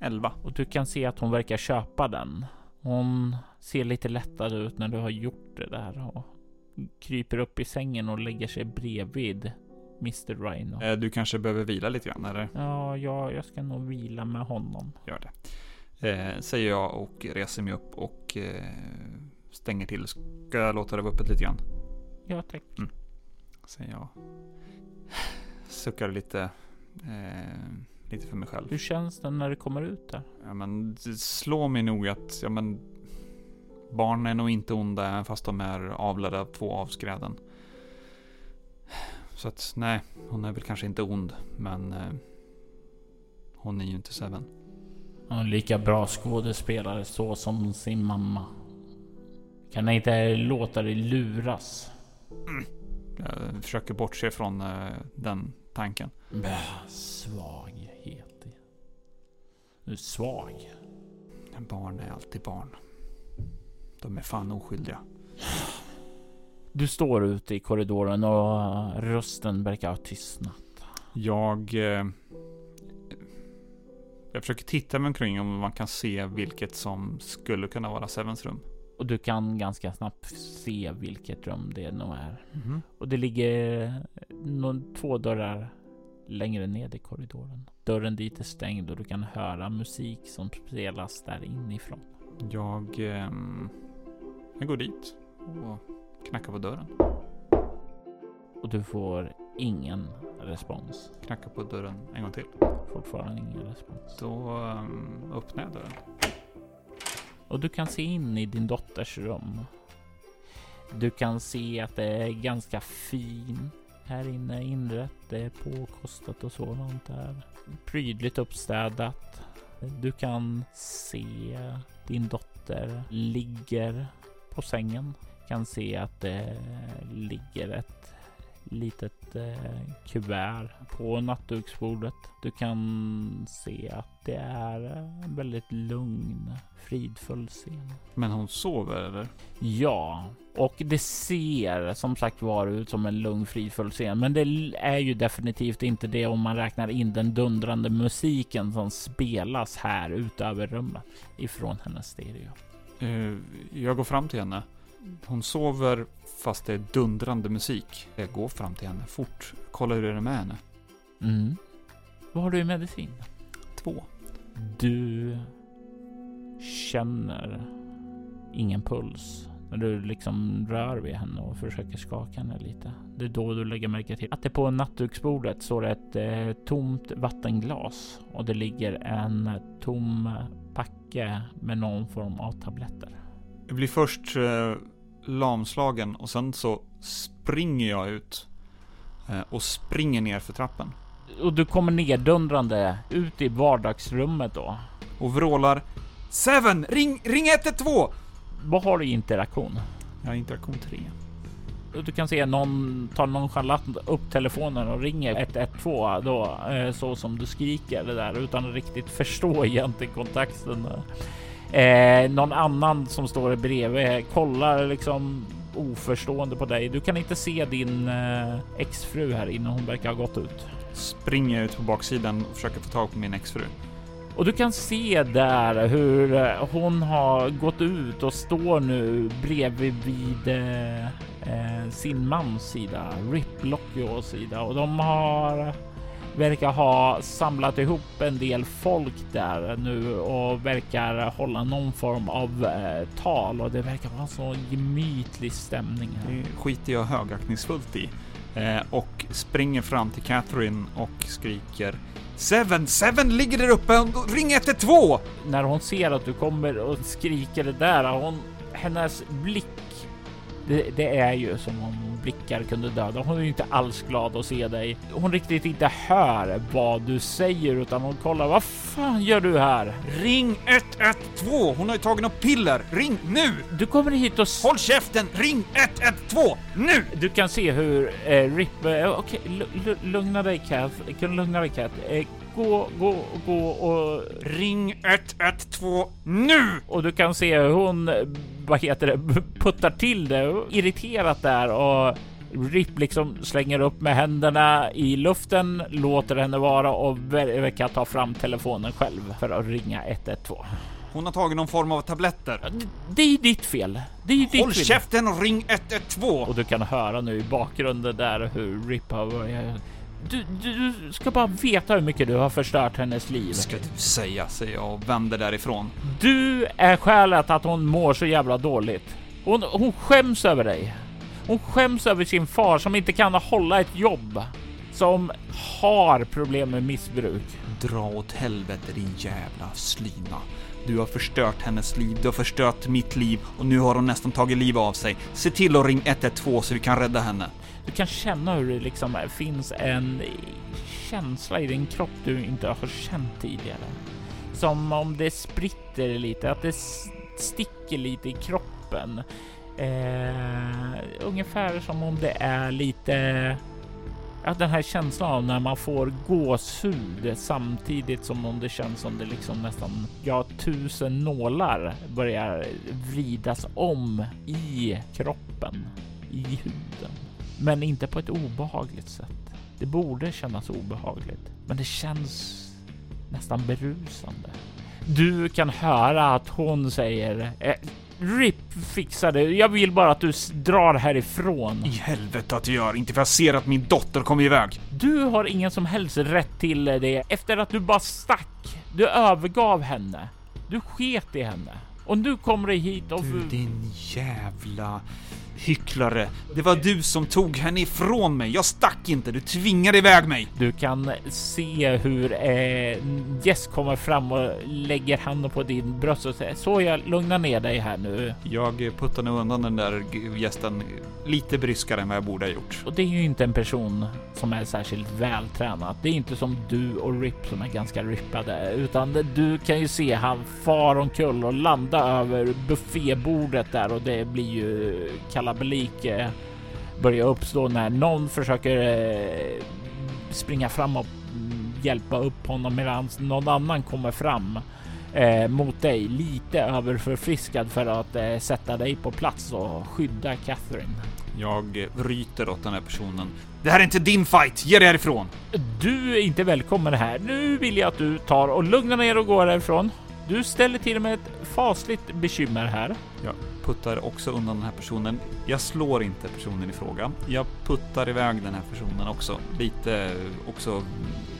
11. Och du kan se att hon verkar köpa den. Hon ser lite lättad ut när du har gjort det där och kryper upp i sängen och lägger sig bredvid Mr. Rhino. Eh, du kanske behöver vila lite grann eller? Ja, ja, jag ska nog vila med honom. Gör det. Eh, säger jag och reser mig upp och eh, stänger till. Ska jag låta det vara öppet lite grann? Ja, tack. Mm. Säger jag. Suckar lite. Eh, lite för mig själv. Hur känns det när det kommer ut där? Ja, men det slår mig nog att ja, men, barn är nog inte onda även fast de är avlade av två avskräden. Så att nej, hon är väl kanske inte ond, men eh, hon är ju inte Seven. En lika bra skådespelare så som sin mamma. Kan inte låta dig luras. Mm. Jag försöker bortse från eh, den tanken. Bäh, svaghet. Du är svag. Barn är alltid barn. De är fan oskyldiga. Du står ute i korridoren och rösten verkar ha tystnat. Jag... Eh, jag försöker titta mig omkring om man kan se vilket som skulle kunna vara Sevens rum. Och du kan ganska snabbt se vilket rum det nog är. Mm. Och det ligger någon, två dörrar längre ned i korridoren. Dörren dit är stängd och du kan höra musik som spelas där inifrån. Jag, eh, jag går dit och knackar på dörren. Och du får ingen respons. Knackar på dörren en gång till. Fortfarande ingen respons. Då um, öppnar jag dörren. Och du kan se in i din dotters rum. Du kan se att det är ganska fint här inne inrett. Det är påkostat och sådant där. Prydligt uppstädat. Du kan se din dotter ligger på sängen. Kan se att det ligger ett litet eh, kuvert på nattduksbordet. Du kan se att det är en väldigt lugn, fridfull scen. Men hon sover eller? Ja, och det ser som sagt var ut som en lugn, fridfull scen. Men det är ju definitivt inte det om man räknar in den dundrande musiken som spelas här utöver rummet ifrån hennes stereo. Uh, jag går fram till henne. Hon sover fast det är dundrande musik. Jag går fram till henne fort. Kollar hur det är med henne. Mm. Vad har du i medicin? Två. Du känner ingen puls när du liksom rör vid henne och försöker skaka henne lite. Det är då du lägger märke till att det på nattduksbordet står ett eh, tomt vattenglas och det ligger en tom packe med någon form av tabletter. Jag blir först eh, lamslagen och sen så springer jag ut eh, och springer ner för trappen. Och du kommer neddundrande ut i vardagsrummet då. Och vrålar Seven! Ring, ring 112! Vad har du i interaktion? Jag har interaktion 3. Du kan se någon tar nonchalant upp telefonen och ringer 112 då, eh, så som du skriker det där utan att riktigt förstå *laughs* egentligen kontexten. Eh, någon annan som står bredvid kollar liksom oförstående på dig. Du kan inte se din eh, exfru här inne. Hon verkar ha gått ut. Springer ut på baksidan och försöker få tag på min exfru. Och du kan se där hur eh, hon har gått ut och står nu bredvid vid eh, sin mans sida, Rip Lockjaws sida och de har verkar ha samlat ihop en del folk där nu och verkar hålla någon form av eh, tal och det verkar vara en så gemytlig stämning. Här. Det skiter jag högaktningsfullt i. Eh, och springer fram till Catherine och skriker Seven, Seven ligger där uppe! Ring 112! När hon ser att du kommer och skriker det där, hon, hennes blick, det, det är ju som om blickar kunde döda. Hon är ju inte alls glad att se dig. Hon riktigt inte hör vad du säger utan hon kollar. Vad fan gör du här? Ring 112! Hon har ju tagit något piller! Ring nu! Du kommer hit och... Håll käften! Ring 112! Nu! Du kan se hur eh, Rip... Eh, Okej, okay, lugna dig Kath. Kan lugna dig Kath. Eh, gå, gå, gå och... Ring 112 nu! Och du kan se hur hon, vad heter det, puttar till det irriterat där och Rip liksom slänger upp med händerna i luften, låter henne vara och verkar ta fram telefonen själv för att ringa 112. Hon har tagit någon form av tabletter. Det, det är ditt fel. Det är ditt Håll käften och ring 112! Och du kan höra nu i bakgrunden där hur Rip har börjat du, du, du, ska bara veta hur mycket du har förstört hennes liv. Ska du säga, säger jag och vänder därifrån. Du är skälet att hon mår så jävla dåligt. Hon, hon skäms över dig. Hon skäms över sin far som inte kan hålla ett jobb. Som har problem med missbruk. Dra åt helvete din jävla slyna. Du har förstört hennes liv, du har förstört mitt liv och nu har hon nästan tagit livet av sig. Se till att ringa 112 så vi kan rädda henne. Du kan känna hur det liksom finns en känsla i din kropp du inte har känt tidigare. Som om det spritter lite, att det sticker lite i kroppen. Eh, ungefär som om det är lite Ja, den här känslan av när man får gåshud samtidigt som om det känns som det liksom nästan ja, tusen nålar börjar vridas om i kroppen, i huden. Men inte på ett obehagligt sätt. Det borde kännas obehagligt, men det känns nästan berusande. Du kan höra att hon säger eh, RIP fixar det. Jag vill bara att du drar härifrån. I helvete att du gör. Inte för jag ser att min dotter kommer iväg. Du har ingen som helst rätt till det efter att du bara stack. Du övergav henne. Du sket i henne. Och nu kommer du hit och... Du din jävla hycklare. Det var du som tog henne ifrån mig. Jag stack inte, du tvingade iväg mig. Du kan se hur eh, Jess kommer fram och lägger handen på din bröst och säger så jag lugna ner dig här nu. Jag puttar nu undan den där gästen lite bryskare än vad jag borde ha gjort. Och det är ju inte en person som är särskilt vältränad. Det är inte som du och Rip som är ganska rippade, utan du kan ju se han far omkull och landa över buffébordet där och det blir ju kalabalik eh, börjar uppstå när någon försöker eh, springa fram och hjälpa upp honom medan någon annan kommer fram eh, mot dig lite överförfriskad för att eh, sätta dig på plats och skydda Catherine. Jag ryter åt den här personen. Det här är inte din fight! Ge dig härifrån! Du är inte välkommen här. Nu vill jag att du tar och lugnar ner och går härifrån. Du ställer till med ett fasligt bekymmer här. Jag puttar också undan den här personen. Jag slår inte personen i fråga. Jag puttar iväg den här personen också. Lite, också,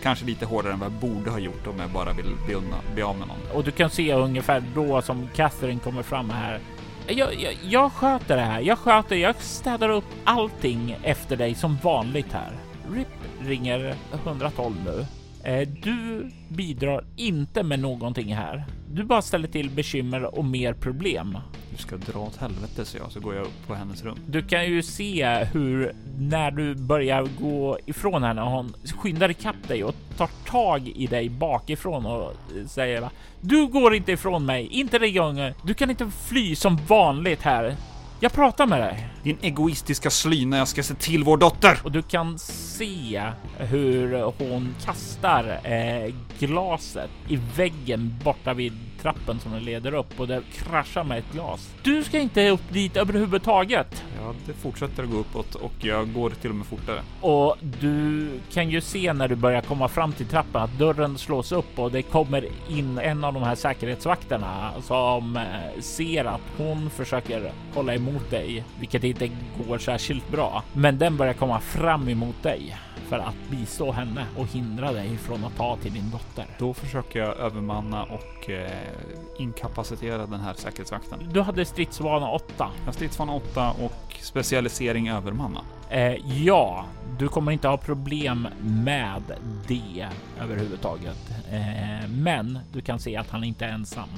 kanske lite hårdare än vad jag borde ha gjort om jag bara vill bli, unna, bli av med någon. Och du kan se ungefär då som Catherine kommer fram här. Jag, jag, jag sköter det här. Jag sköter, jag städar upp allting efter dig som vanligt här. RIP ringer 112 nu. Eh, du bidrar inte med någonting här. Du bara ställer till bekymmer och mer problem. Du ska dra åt helvete, så jag, så går jag upp på hennes rum. Du kan ju se hur när du börjar gå ifrån henne, hon skyndar ikapp dig och tar tag i dig bakifrån och säger? Du går inte ifrån mig, inte den gången. Du kan inte fly som vanligt här. Jag pratar med dig. Din egoistiska slyna, jag ska se till vår dotter! Och du kan se hur hon kastar eh, glaset i väggen borta vid trappen som den leder upp och det kraschar med ett glas. Du ska inte upp dit överhuvudtaget. Ja, det fortsätter att gå uppåt och jag går till och med fortare. Och du kan ju se när du börjar komma fram till trappan att dörren slås upp och det kommer in en av de här säkerhetsvakterna som eh, ser att hon försöker hålla emot dig, vilket inte går särskilt bra. Men den börjar komma fram emot dig för att bistå henne och hindra dig från att ta till din dotter. Dotter. Då försöker jag övermanna och eh, inkapacitera den här säkerhetsvakten. Du hade stridsvana 8. Jag har stridsvana 8 och specialisering övermanna. Eh, ja, du kommer inte ha problem med det överhuvudtaget. Eh, men du kan se att han inte är ensam,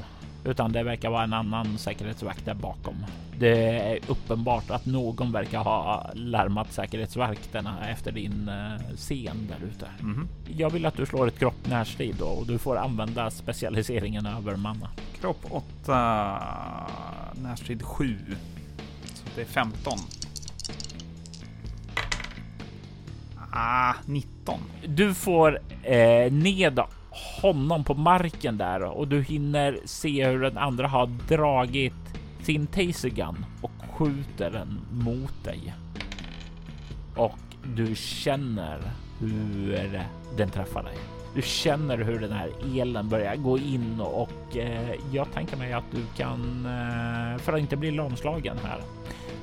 utan det verkar vara en annan säkerhetsvakt där bakom. Det är uppenbart att någon verkar ha larmat säkerhetsvakterna efter din eh, scen där ute. Mhm. Jag vill att du slår ett kropp närstrid då och du får använda specialiseringen övermanna. Kropp 8, närstrid 7. Så det är 15. Ah, 19. Du får eh, ned honom på marken där och du hinner se hur den andra har dragit sin tasergun och skjuter den mot dig. Och du känner hur den träffar dig. Du känner hur den här elen börjar gå in och eh, jag tänker mig att du kan, eh, för att inte bli lamslagen här,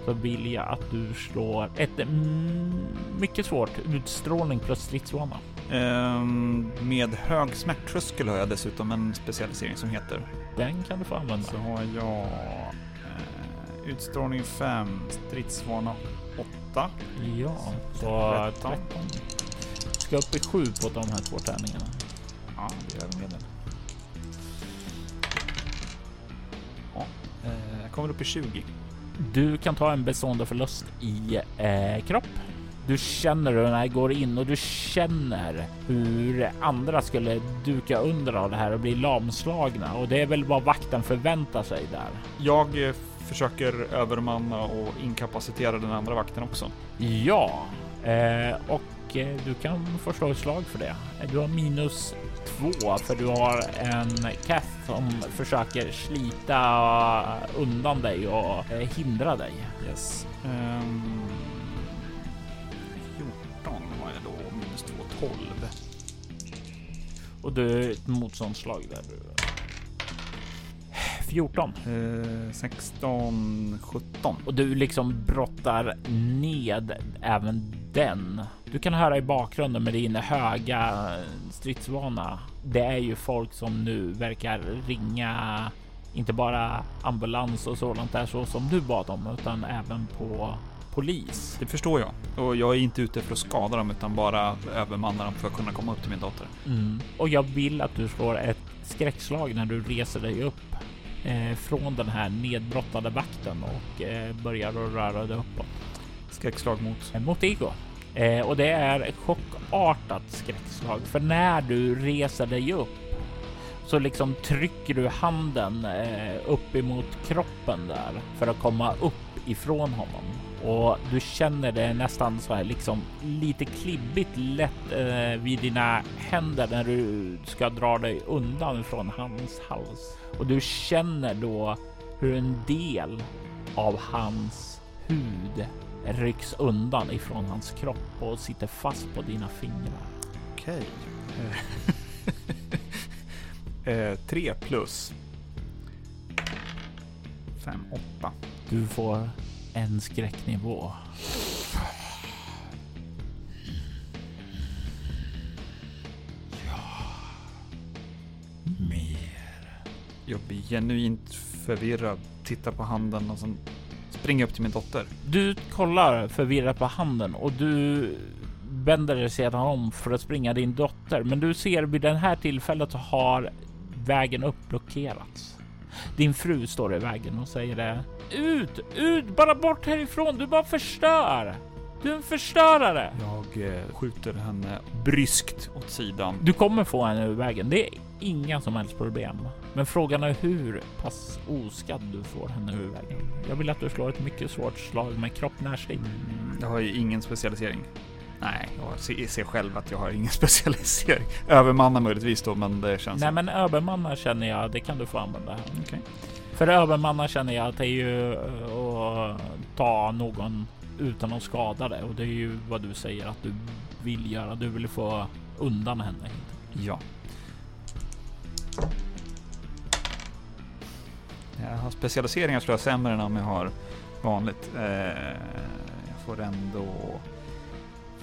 så vill jag att du slår ett mm, mycket svårt utstrålning plus stridsvana. Ehm, med hög smärttröskel har jag dessutom en specialisering som heter. Den kan du få använda. Så har jag eh, utstrålning 5, stridsvana 8. Ja, så 13. 13. Ska upp i 7 på de här två tärningarna. Ja, det gör medel. Ja, eh, jag kommer upp i 20. Du kan ta en bestående förlust i eh, kropp. Du känner hur den här går in och du känner hur andra skulle duka under av det här och bli lamslagna och det är väl vad vakten förväntar sig där. Jag eh, försöker övermanna och inkapacitera den andra vakten också. Ja, eh, och eh, du kan få slå ett slag för det. Du har minus två för du har en Kath som försöker slita undan dig och eh, hindra dig. Yes. Ehm, 12. Och du ett motståndsslag där. 14 Eh, 16, 17. och du liksom brottar ned även den. Du kan höra i bakgrunden med din höga stridsvana. Det är ju folk som nu verkar ringa inte bara ambulans och sådant där så som du bad om, utan även på polis. Det förstår jag. Och jag är inte ute för att skada dem utan bara övermanna dem för att kunna komma upp till min dotter. Mm. Och jag vill att du slår ett skräckslag när du reser dig upp eh, från den här nedbrottade vakten och eh, börjar att röra dig uppåt. Skräckslag mot. Eh, mot ego. Eh, och det är ett chockartat skräckslag, för när du reser dig upp så liksom trycker du handen eh, upp emot kroppen där för att komma upp ifrån honom. Och du känner det nästan så här liksom lite klibbigt lätt eh, vid dina händer när du ska dra dig undan från hans hals. Och du känner då hur en del av hans hud rycks undan ifrån hans kropp och sitter fast på dina fingrar. Okej. eh, *laughs* 3 plus. 5, 8. Du får en skräcknivå. Jag blir genuint förvirrad. Tittar på handen och sen springer upp till min dotter. Du kollar förvirrat på handen och du vänder dig sedan om för att springa din dotter. Men du ser vid det här tillfället har vägen upp blockerats. Din fru står i vägen och säger det. Ut, ut, bara bort härifrån. Du bara förstör. Du är en förstörare. Jag eh, skjuter henne bryskt åt sidan. Du kommer få henne ur vägen. Det är inga som helst problem. Men frågan är hur pass oskadd du får henne ur vägen. Jag vill att du slår ett mycket svårt slag med kropp närstrid. Mm, jag har ju ingen specialisering. Nej, jag ser, själv att jag har ingen *laughs* specialisering. Övermanna möjligtvis då, men det känns... Nej, men övermanna känner jag, det kan du få använda. Okej. För övermanna känner jag att det är ju eh, att ta någon utan att skada det och det är ju vad du säger att du vill göra. Du vill få undan henne. Ja. Jag har specialiseringar tror jag sämre än om jag har vanligt. Eh, jag får ändå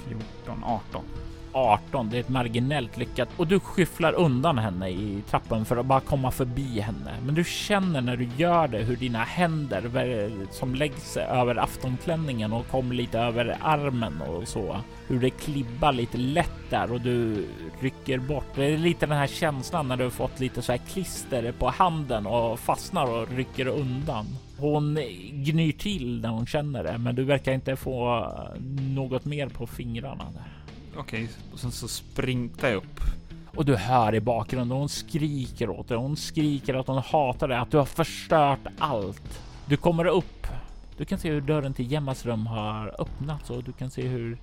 14, 18. 18. Det är ett marginellt lyckat och du skyfflar undan henne i trappen för att bara komma förbi henne. Men du känner när du gör det hur dina händer som läggs över aftonklänningen och kommer lite över armen och så. Hur det klibbar lite lätt där och du rycker bort. Det är lite den här känslan när du har fått lite så här klister på handen och fastnar och rycker undan. Hon gnyr till när hon känner det, men du verkar inte få något mer på fingrarna. Okej, och sen så sprintar jag upp. Och du hör i bakgrunden, hon skriker åt dig. Hon skriker att hon hatar dig, att du har förstört allt. Du kommer upp. Du kan se hur dörren till Gemmas rum har öppnats och du kan se hur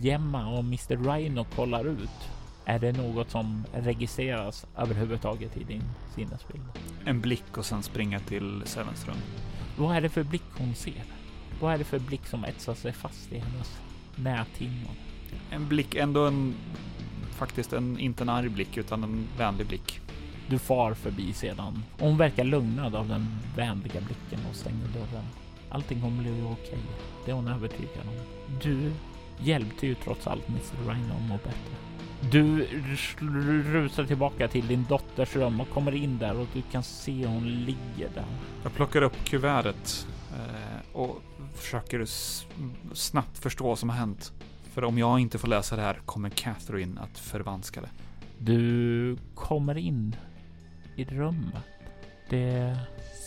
Gemma och Mr. Rhino kollar ut. Är det något som registreras överhuvudtaget i din sinnesbild? En blick och sen springa till Sevens rum. Vad är det för blick hon ser? Vad är det för blick som etsar sig fast i hennes näthinnan? En blick, ändå en faktiskt en, inte en arg blick utan en vänlig blick. Du far förbi sedan. Hon verkar lugnad av den vänliga blicken och stänger dörren. Allting kommer bli okej. Det är hon övertygad om. Du hjälpte ju trots allt Mr. Rhino att må bättre. Du rusar tillbaka till din dotters rum och kommer in där och du kan se hon ligger där. Jag plockar upp kuvertet eh, och försöker snabbt förstå vad som har hänt. För om jag inte får läsa det här kommer Catherine att förvanska det. Du kommer in i rummet. Det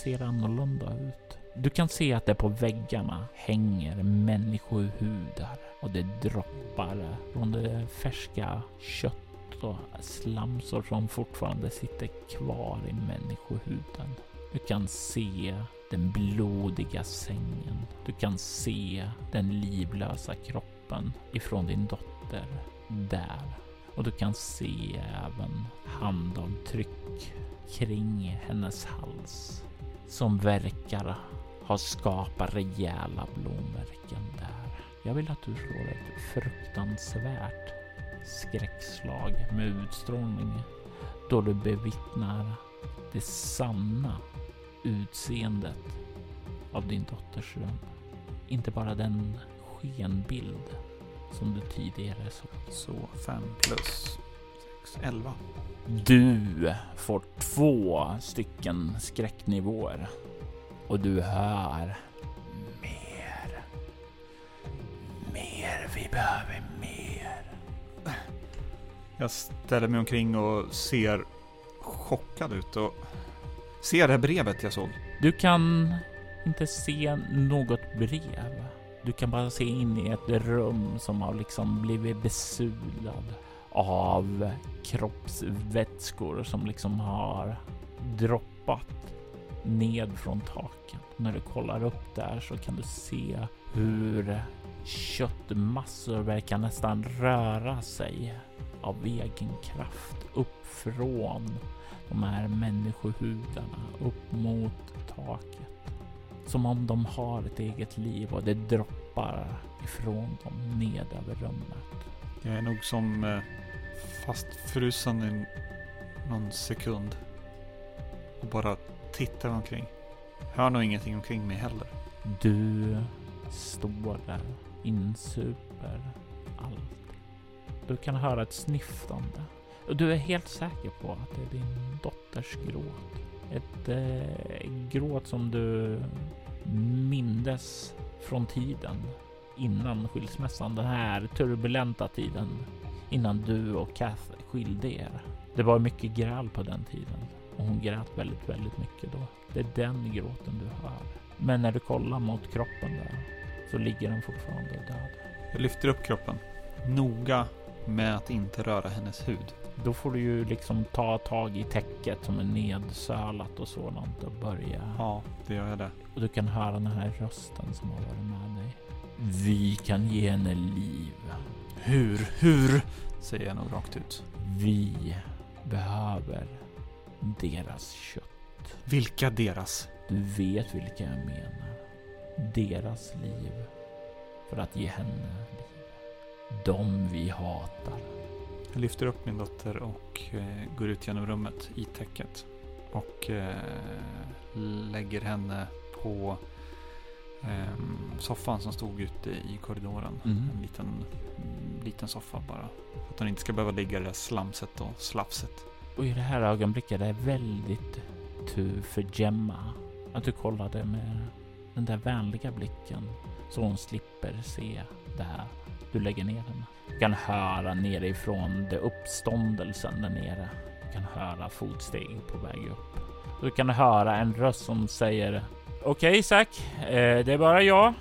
ser annorlunda ut. Du kan se att det på väggarna hänger människohudar och det droppar från det färska kött och slamsor som fortfarande sitter kvar i människohuden. Du kan se den blodiga sängen. Du kan se den livlösa kroppen ifrån din dotter där. Och du kan se även handavtryck kring hennes hals som verkar ha skapat rejäla blåmärken där. Jag vill att du slår ett fruktansvärt skräckslag med utstrålning då du bevittnar det sanna utseendet av din dotters rum. Inte bara den skenbild som du tidigare såg. Så 5 plus 6, 11. Du får två stycken skräcknivåer och du hör mer. Mer, vi behöver mer. Jag ställer mig omkring och ser chockad ut och ser det här brevet jag såg. Du kan inte se något brev. Du kan bara se in i ett rum som har liksom blivit besudlad av kroppsvätskor som liksom har droppat ned från taket. När du kollar upp där så kan du se hur köttmassor verkar nästan röra sig av egen kraft upp från de här människohudarna upp mot taket. Som om de har ett eget liv och det droppar ifrån dem ned över rummet. Jag är nog som eh, fastfrusen i någon sekund. Och bara tittar omkring. Hör nog ingenting omkring mig heller. Du står där, insuper allt. Du kan höra ett snyftande. Och du är helt säker på att det är din dotters gråt. Ett eh, gråt som du mindes från tiden innan skilsmässan. Den här turbulenta tiden innan du och Kath skilde er. Det var mycket gräl på den tiden och hon grät väldigt, väldigt mycket då. Det är den gråten du hör. Men när du kollar mot kroppen där så ligger den fortfarande död. Jag lyfter upp kroppen. Noga med att inte röra hennes hud. Då får du ju liksom ta tag i täcket som är nedsölat och sådant och börja. Ja, det gör jag det. Och du kan höra den här rösten som har varit med dig. Vi kan ge henne liv. Hur? Hur? Säger jag nog rakt ut. Vi behöver deras kött. Vilka deras? Du vet vilka jag menar. Deras liv. För att ge henne liv. De vi hatar. Jag lyfter upp min dotter och eh, går ut genom rummet i täcket. Och eh, lägger henne på ehm, soffan som stod ute i korridoren. Mm. En liten, liten soffa bara. För att hon inte ska behöva ligga i det där slamset och slafset. Och i det här ögonblicket är det väldigt tur för Gemma att du kollade med den där vänliga blicken så hon slipper se det här. Du lägger ner henne. Du kan höra nerifrån det uppståndelsen där nere. Du kan höra fotsteg på väg upp. Du kan höra en röst som säger Okej okay, Zack, eh, det är bara jag.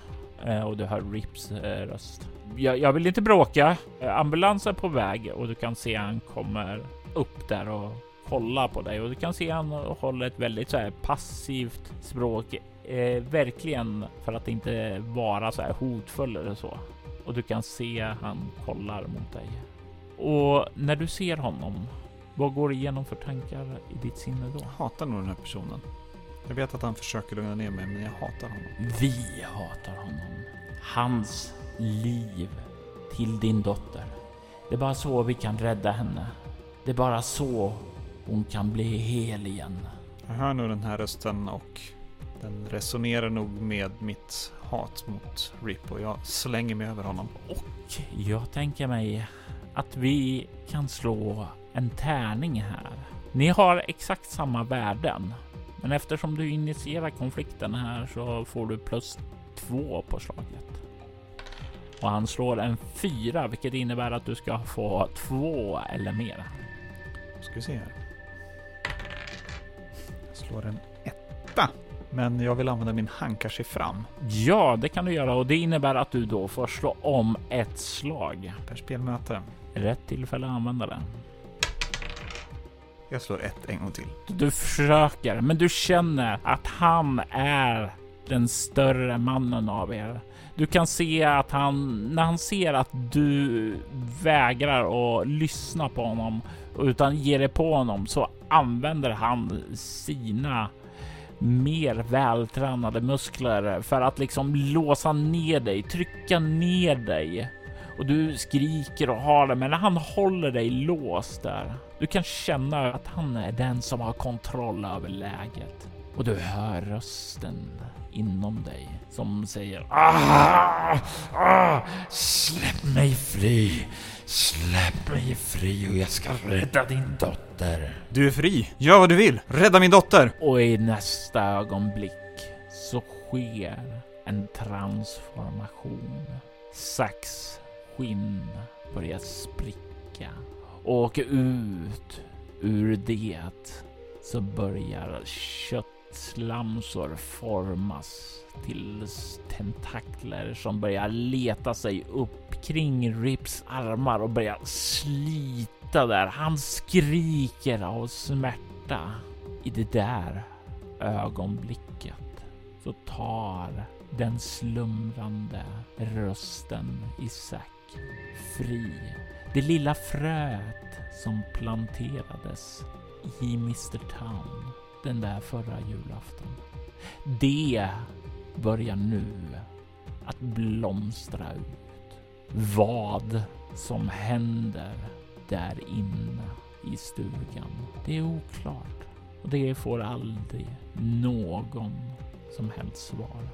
Eh, och du hör Rips eh, röst. Jag, jag, vill inte bråka. Ambulansen ambulans är på väg och du kan se han kommer upp där och kolla på dig och du kan se han håller ett väldigt så här passivt språk. Eh, verkligen för att inte vara så här hotfull eller så. Och du kan se han kollar mot dig. Och när du ser honom, vad går igenom för tankar i ditt sinne då? Jag hatar nog den här personen. Jag vet att han försöker lugna ner mig, men jag hatar honom. Vi hatar honom. Hans liv till din dotter. Det är bara så vi kan rädda henne. Det är bara så hon kan bli hel igen. Jag hör nog den här rösten och den resonerar nog med mitt hat mot Rip och jag slänger mig över honom. Och jag tänker mig att vi kan slå en tärning här. Ni har exakt samma värden, men eftersom du initierar konflikten här så får du plus två på slaget. Och han slår en fyra, vilket innebär att du ska få två eller mer. Ska vi se här. Jag slår en etta. Men jag vill använda min hankar fram. Ja, det kan du göra och det innebär att du då får slå om ett slag. Per spelmöte. Rätt tillfälle att använda den. Jag slår ett en gång till. Du försöker, men du känner att han är den större mannen av er. Du kan se att han, när han ser att du vägrar att lyssna på honom utan ger dig på honom så använder han sina mer vältränade muskler för att liksom låsa ner dig, trycka ner dig. Och du skriker och har det, men han håller dig låst där, du kan känna att han är den som har kontroll över läget. Och du hör rösten inom dig som säger ah, ah, Släpp mig fri! Släpp mig fri och jag ska rädda din dotter. Du är fri. Gör vad du vill. Rädda min dotter. Och i nästa ögonblick så sker en transformation. Sax skinn börjar spricka och ut ur det så börjar köttslamsor formas till tentakler som börjar leta sig upp kring Rips armar och börjar slita där. Han skriker av smärta. I det där ögonblicket så tar den slumrande rösten i fri. Det lilla fröet som planterades i Mr Town den där förra julafton. Det börjar nu att blomstra ut. Vad som händer där inne i stugan, det är oklart och det får aldrig någon som helst svar.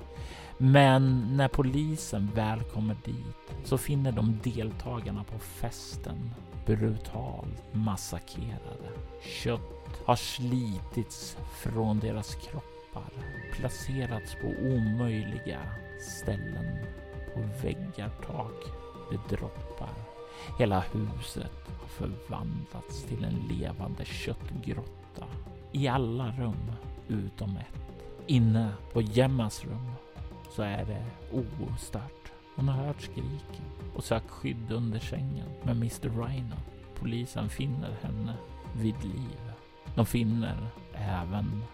Men när polisen väl kommer dit så finner de deltagarna på festen brutalt massakrerade. Kött har slitits från deras kroppar, placerats på omöjliga ställen, på väggar, tak. Det droppar. Hela huset har förvandlats till en levande köttgrotta i alla rum utom ett. Inne på Gemmas rum så är det ostört. Hon har hört skriken och sökt skydd under sängen. Men Mr Rhino, polisen finner henne vid liv. De finner även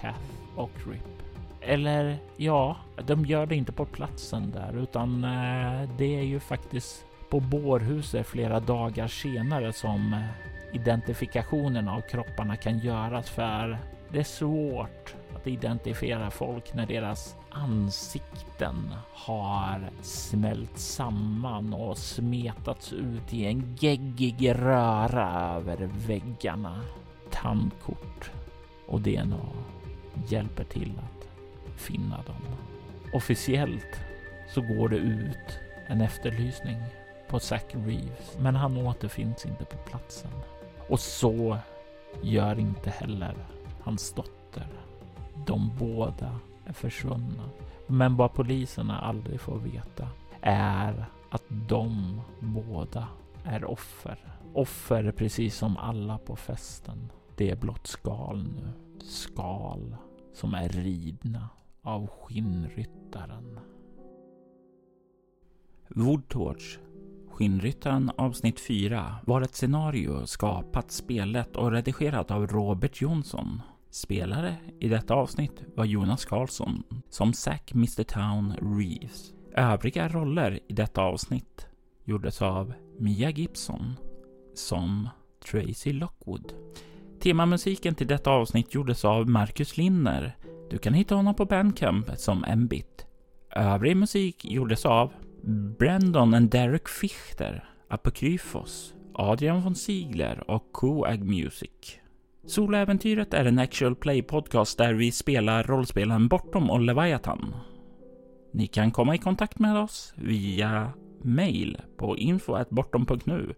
Kath och Rip. Eller ja, de gör det inte på platsen där utan eh, det är ju faktiskt på bårhuset flera dagar senare som eh, identifikationen av kropparna kan göras för det är svårt att identifiera folk när deras ansikten har smält samman och smetats ut i en geggig röra över väggarna. Tandkort och DNA hjälper till att finna dem. officiellt så går det ut en efterlysning på Zack Reeves, men han återfinns inte på platsen. Och så gör inte heller hans dotter. De båda är försvunna. Men vad poliserna aldrig får veta är att de båda är offer. Offer precis som alla på festen. Det är blott skal nu. Skal som är ridna av skinnryttaren. Woodtorch Skinnryttaren avsnitt 4 var ett scenario skapat, spelet och redigerat av Robert Jonsson. Spelare i detta avsnitt var Jonas Karlsson som Zack Mr Town Reeves. Övriga roller i detta avsnitt gjordes av Mia Gibson som Tracy Lockwood. Temamusiken till detta avsnitt gjordes av Marcus Linner. Du kan hitta honom på Bandcamp som Mbit. Övrig musik gjordes av Brandon and Derek Fichter, Apokryfos, Adrian von Ziegler och Coag Music. Soloäventyret är en actual play podcast där vi spelar rollspelen Bortom och Leviathan. Ni kan komma i kontakt med oss via mail på info.bortom.nu.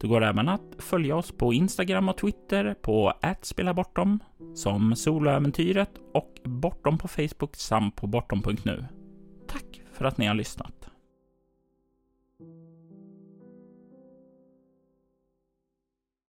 Det går även att följa oss på Instagram och Twitter på @spelabortom som Soloäventyret och Bortom på Facebook samt på bortom.nu. Tack för att ni har lyssnat.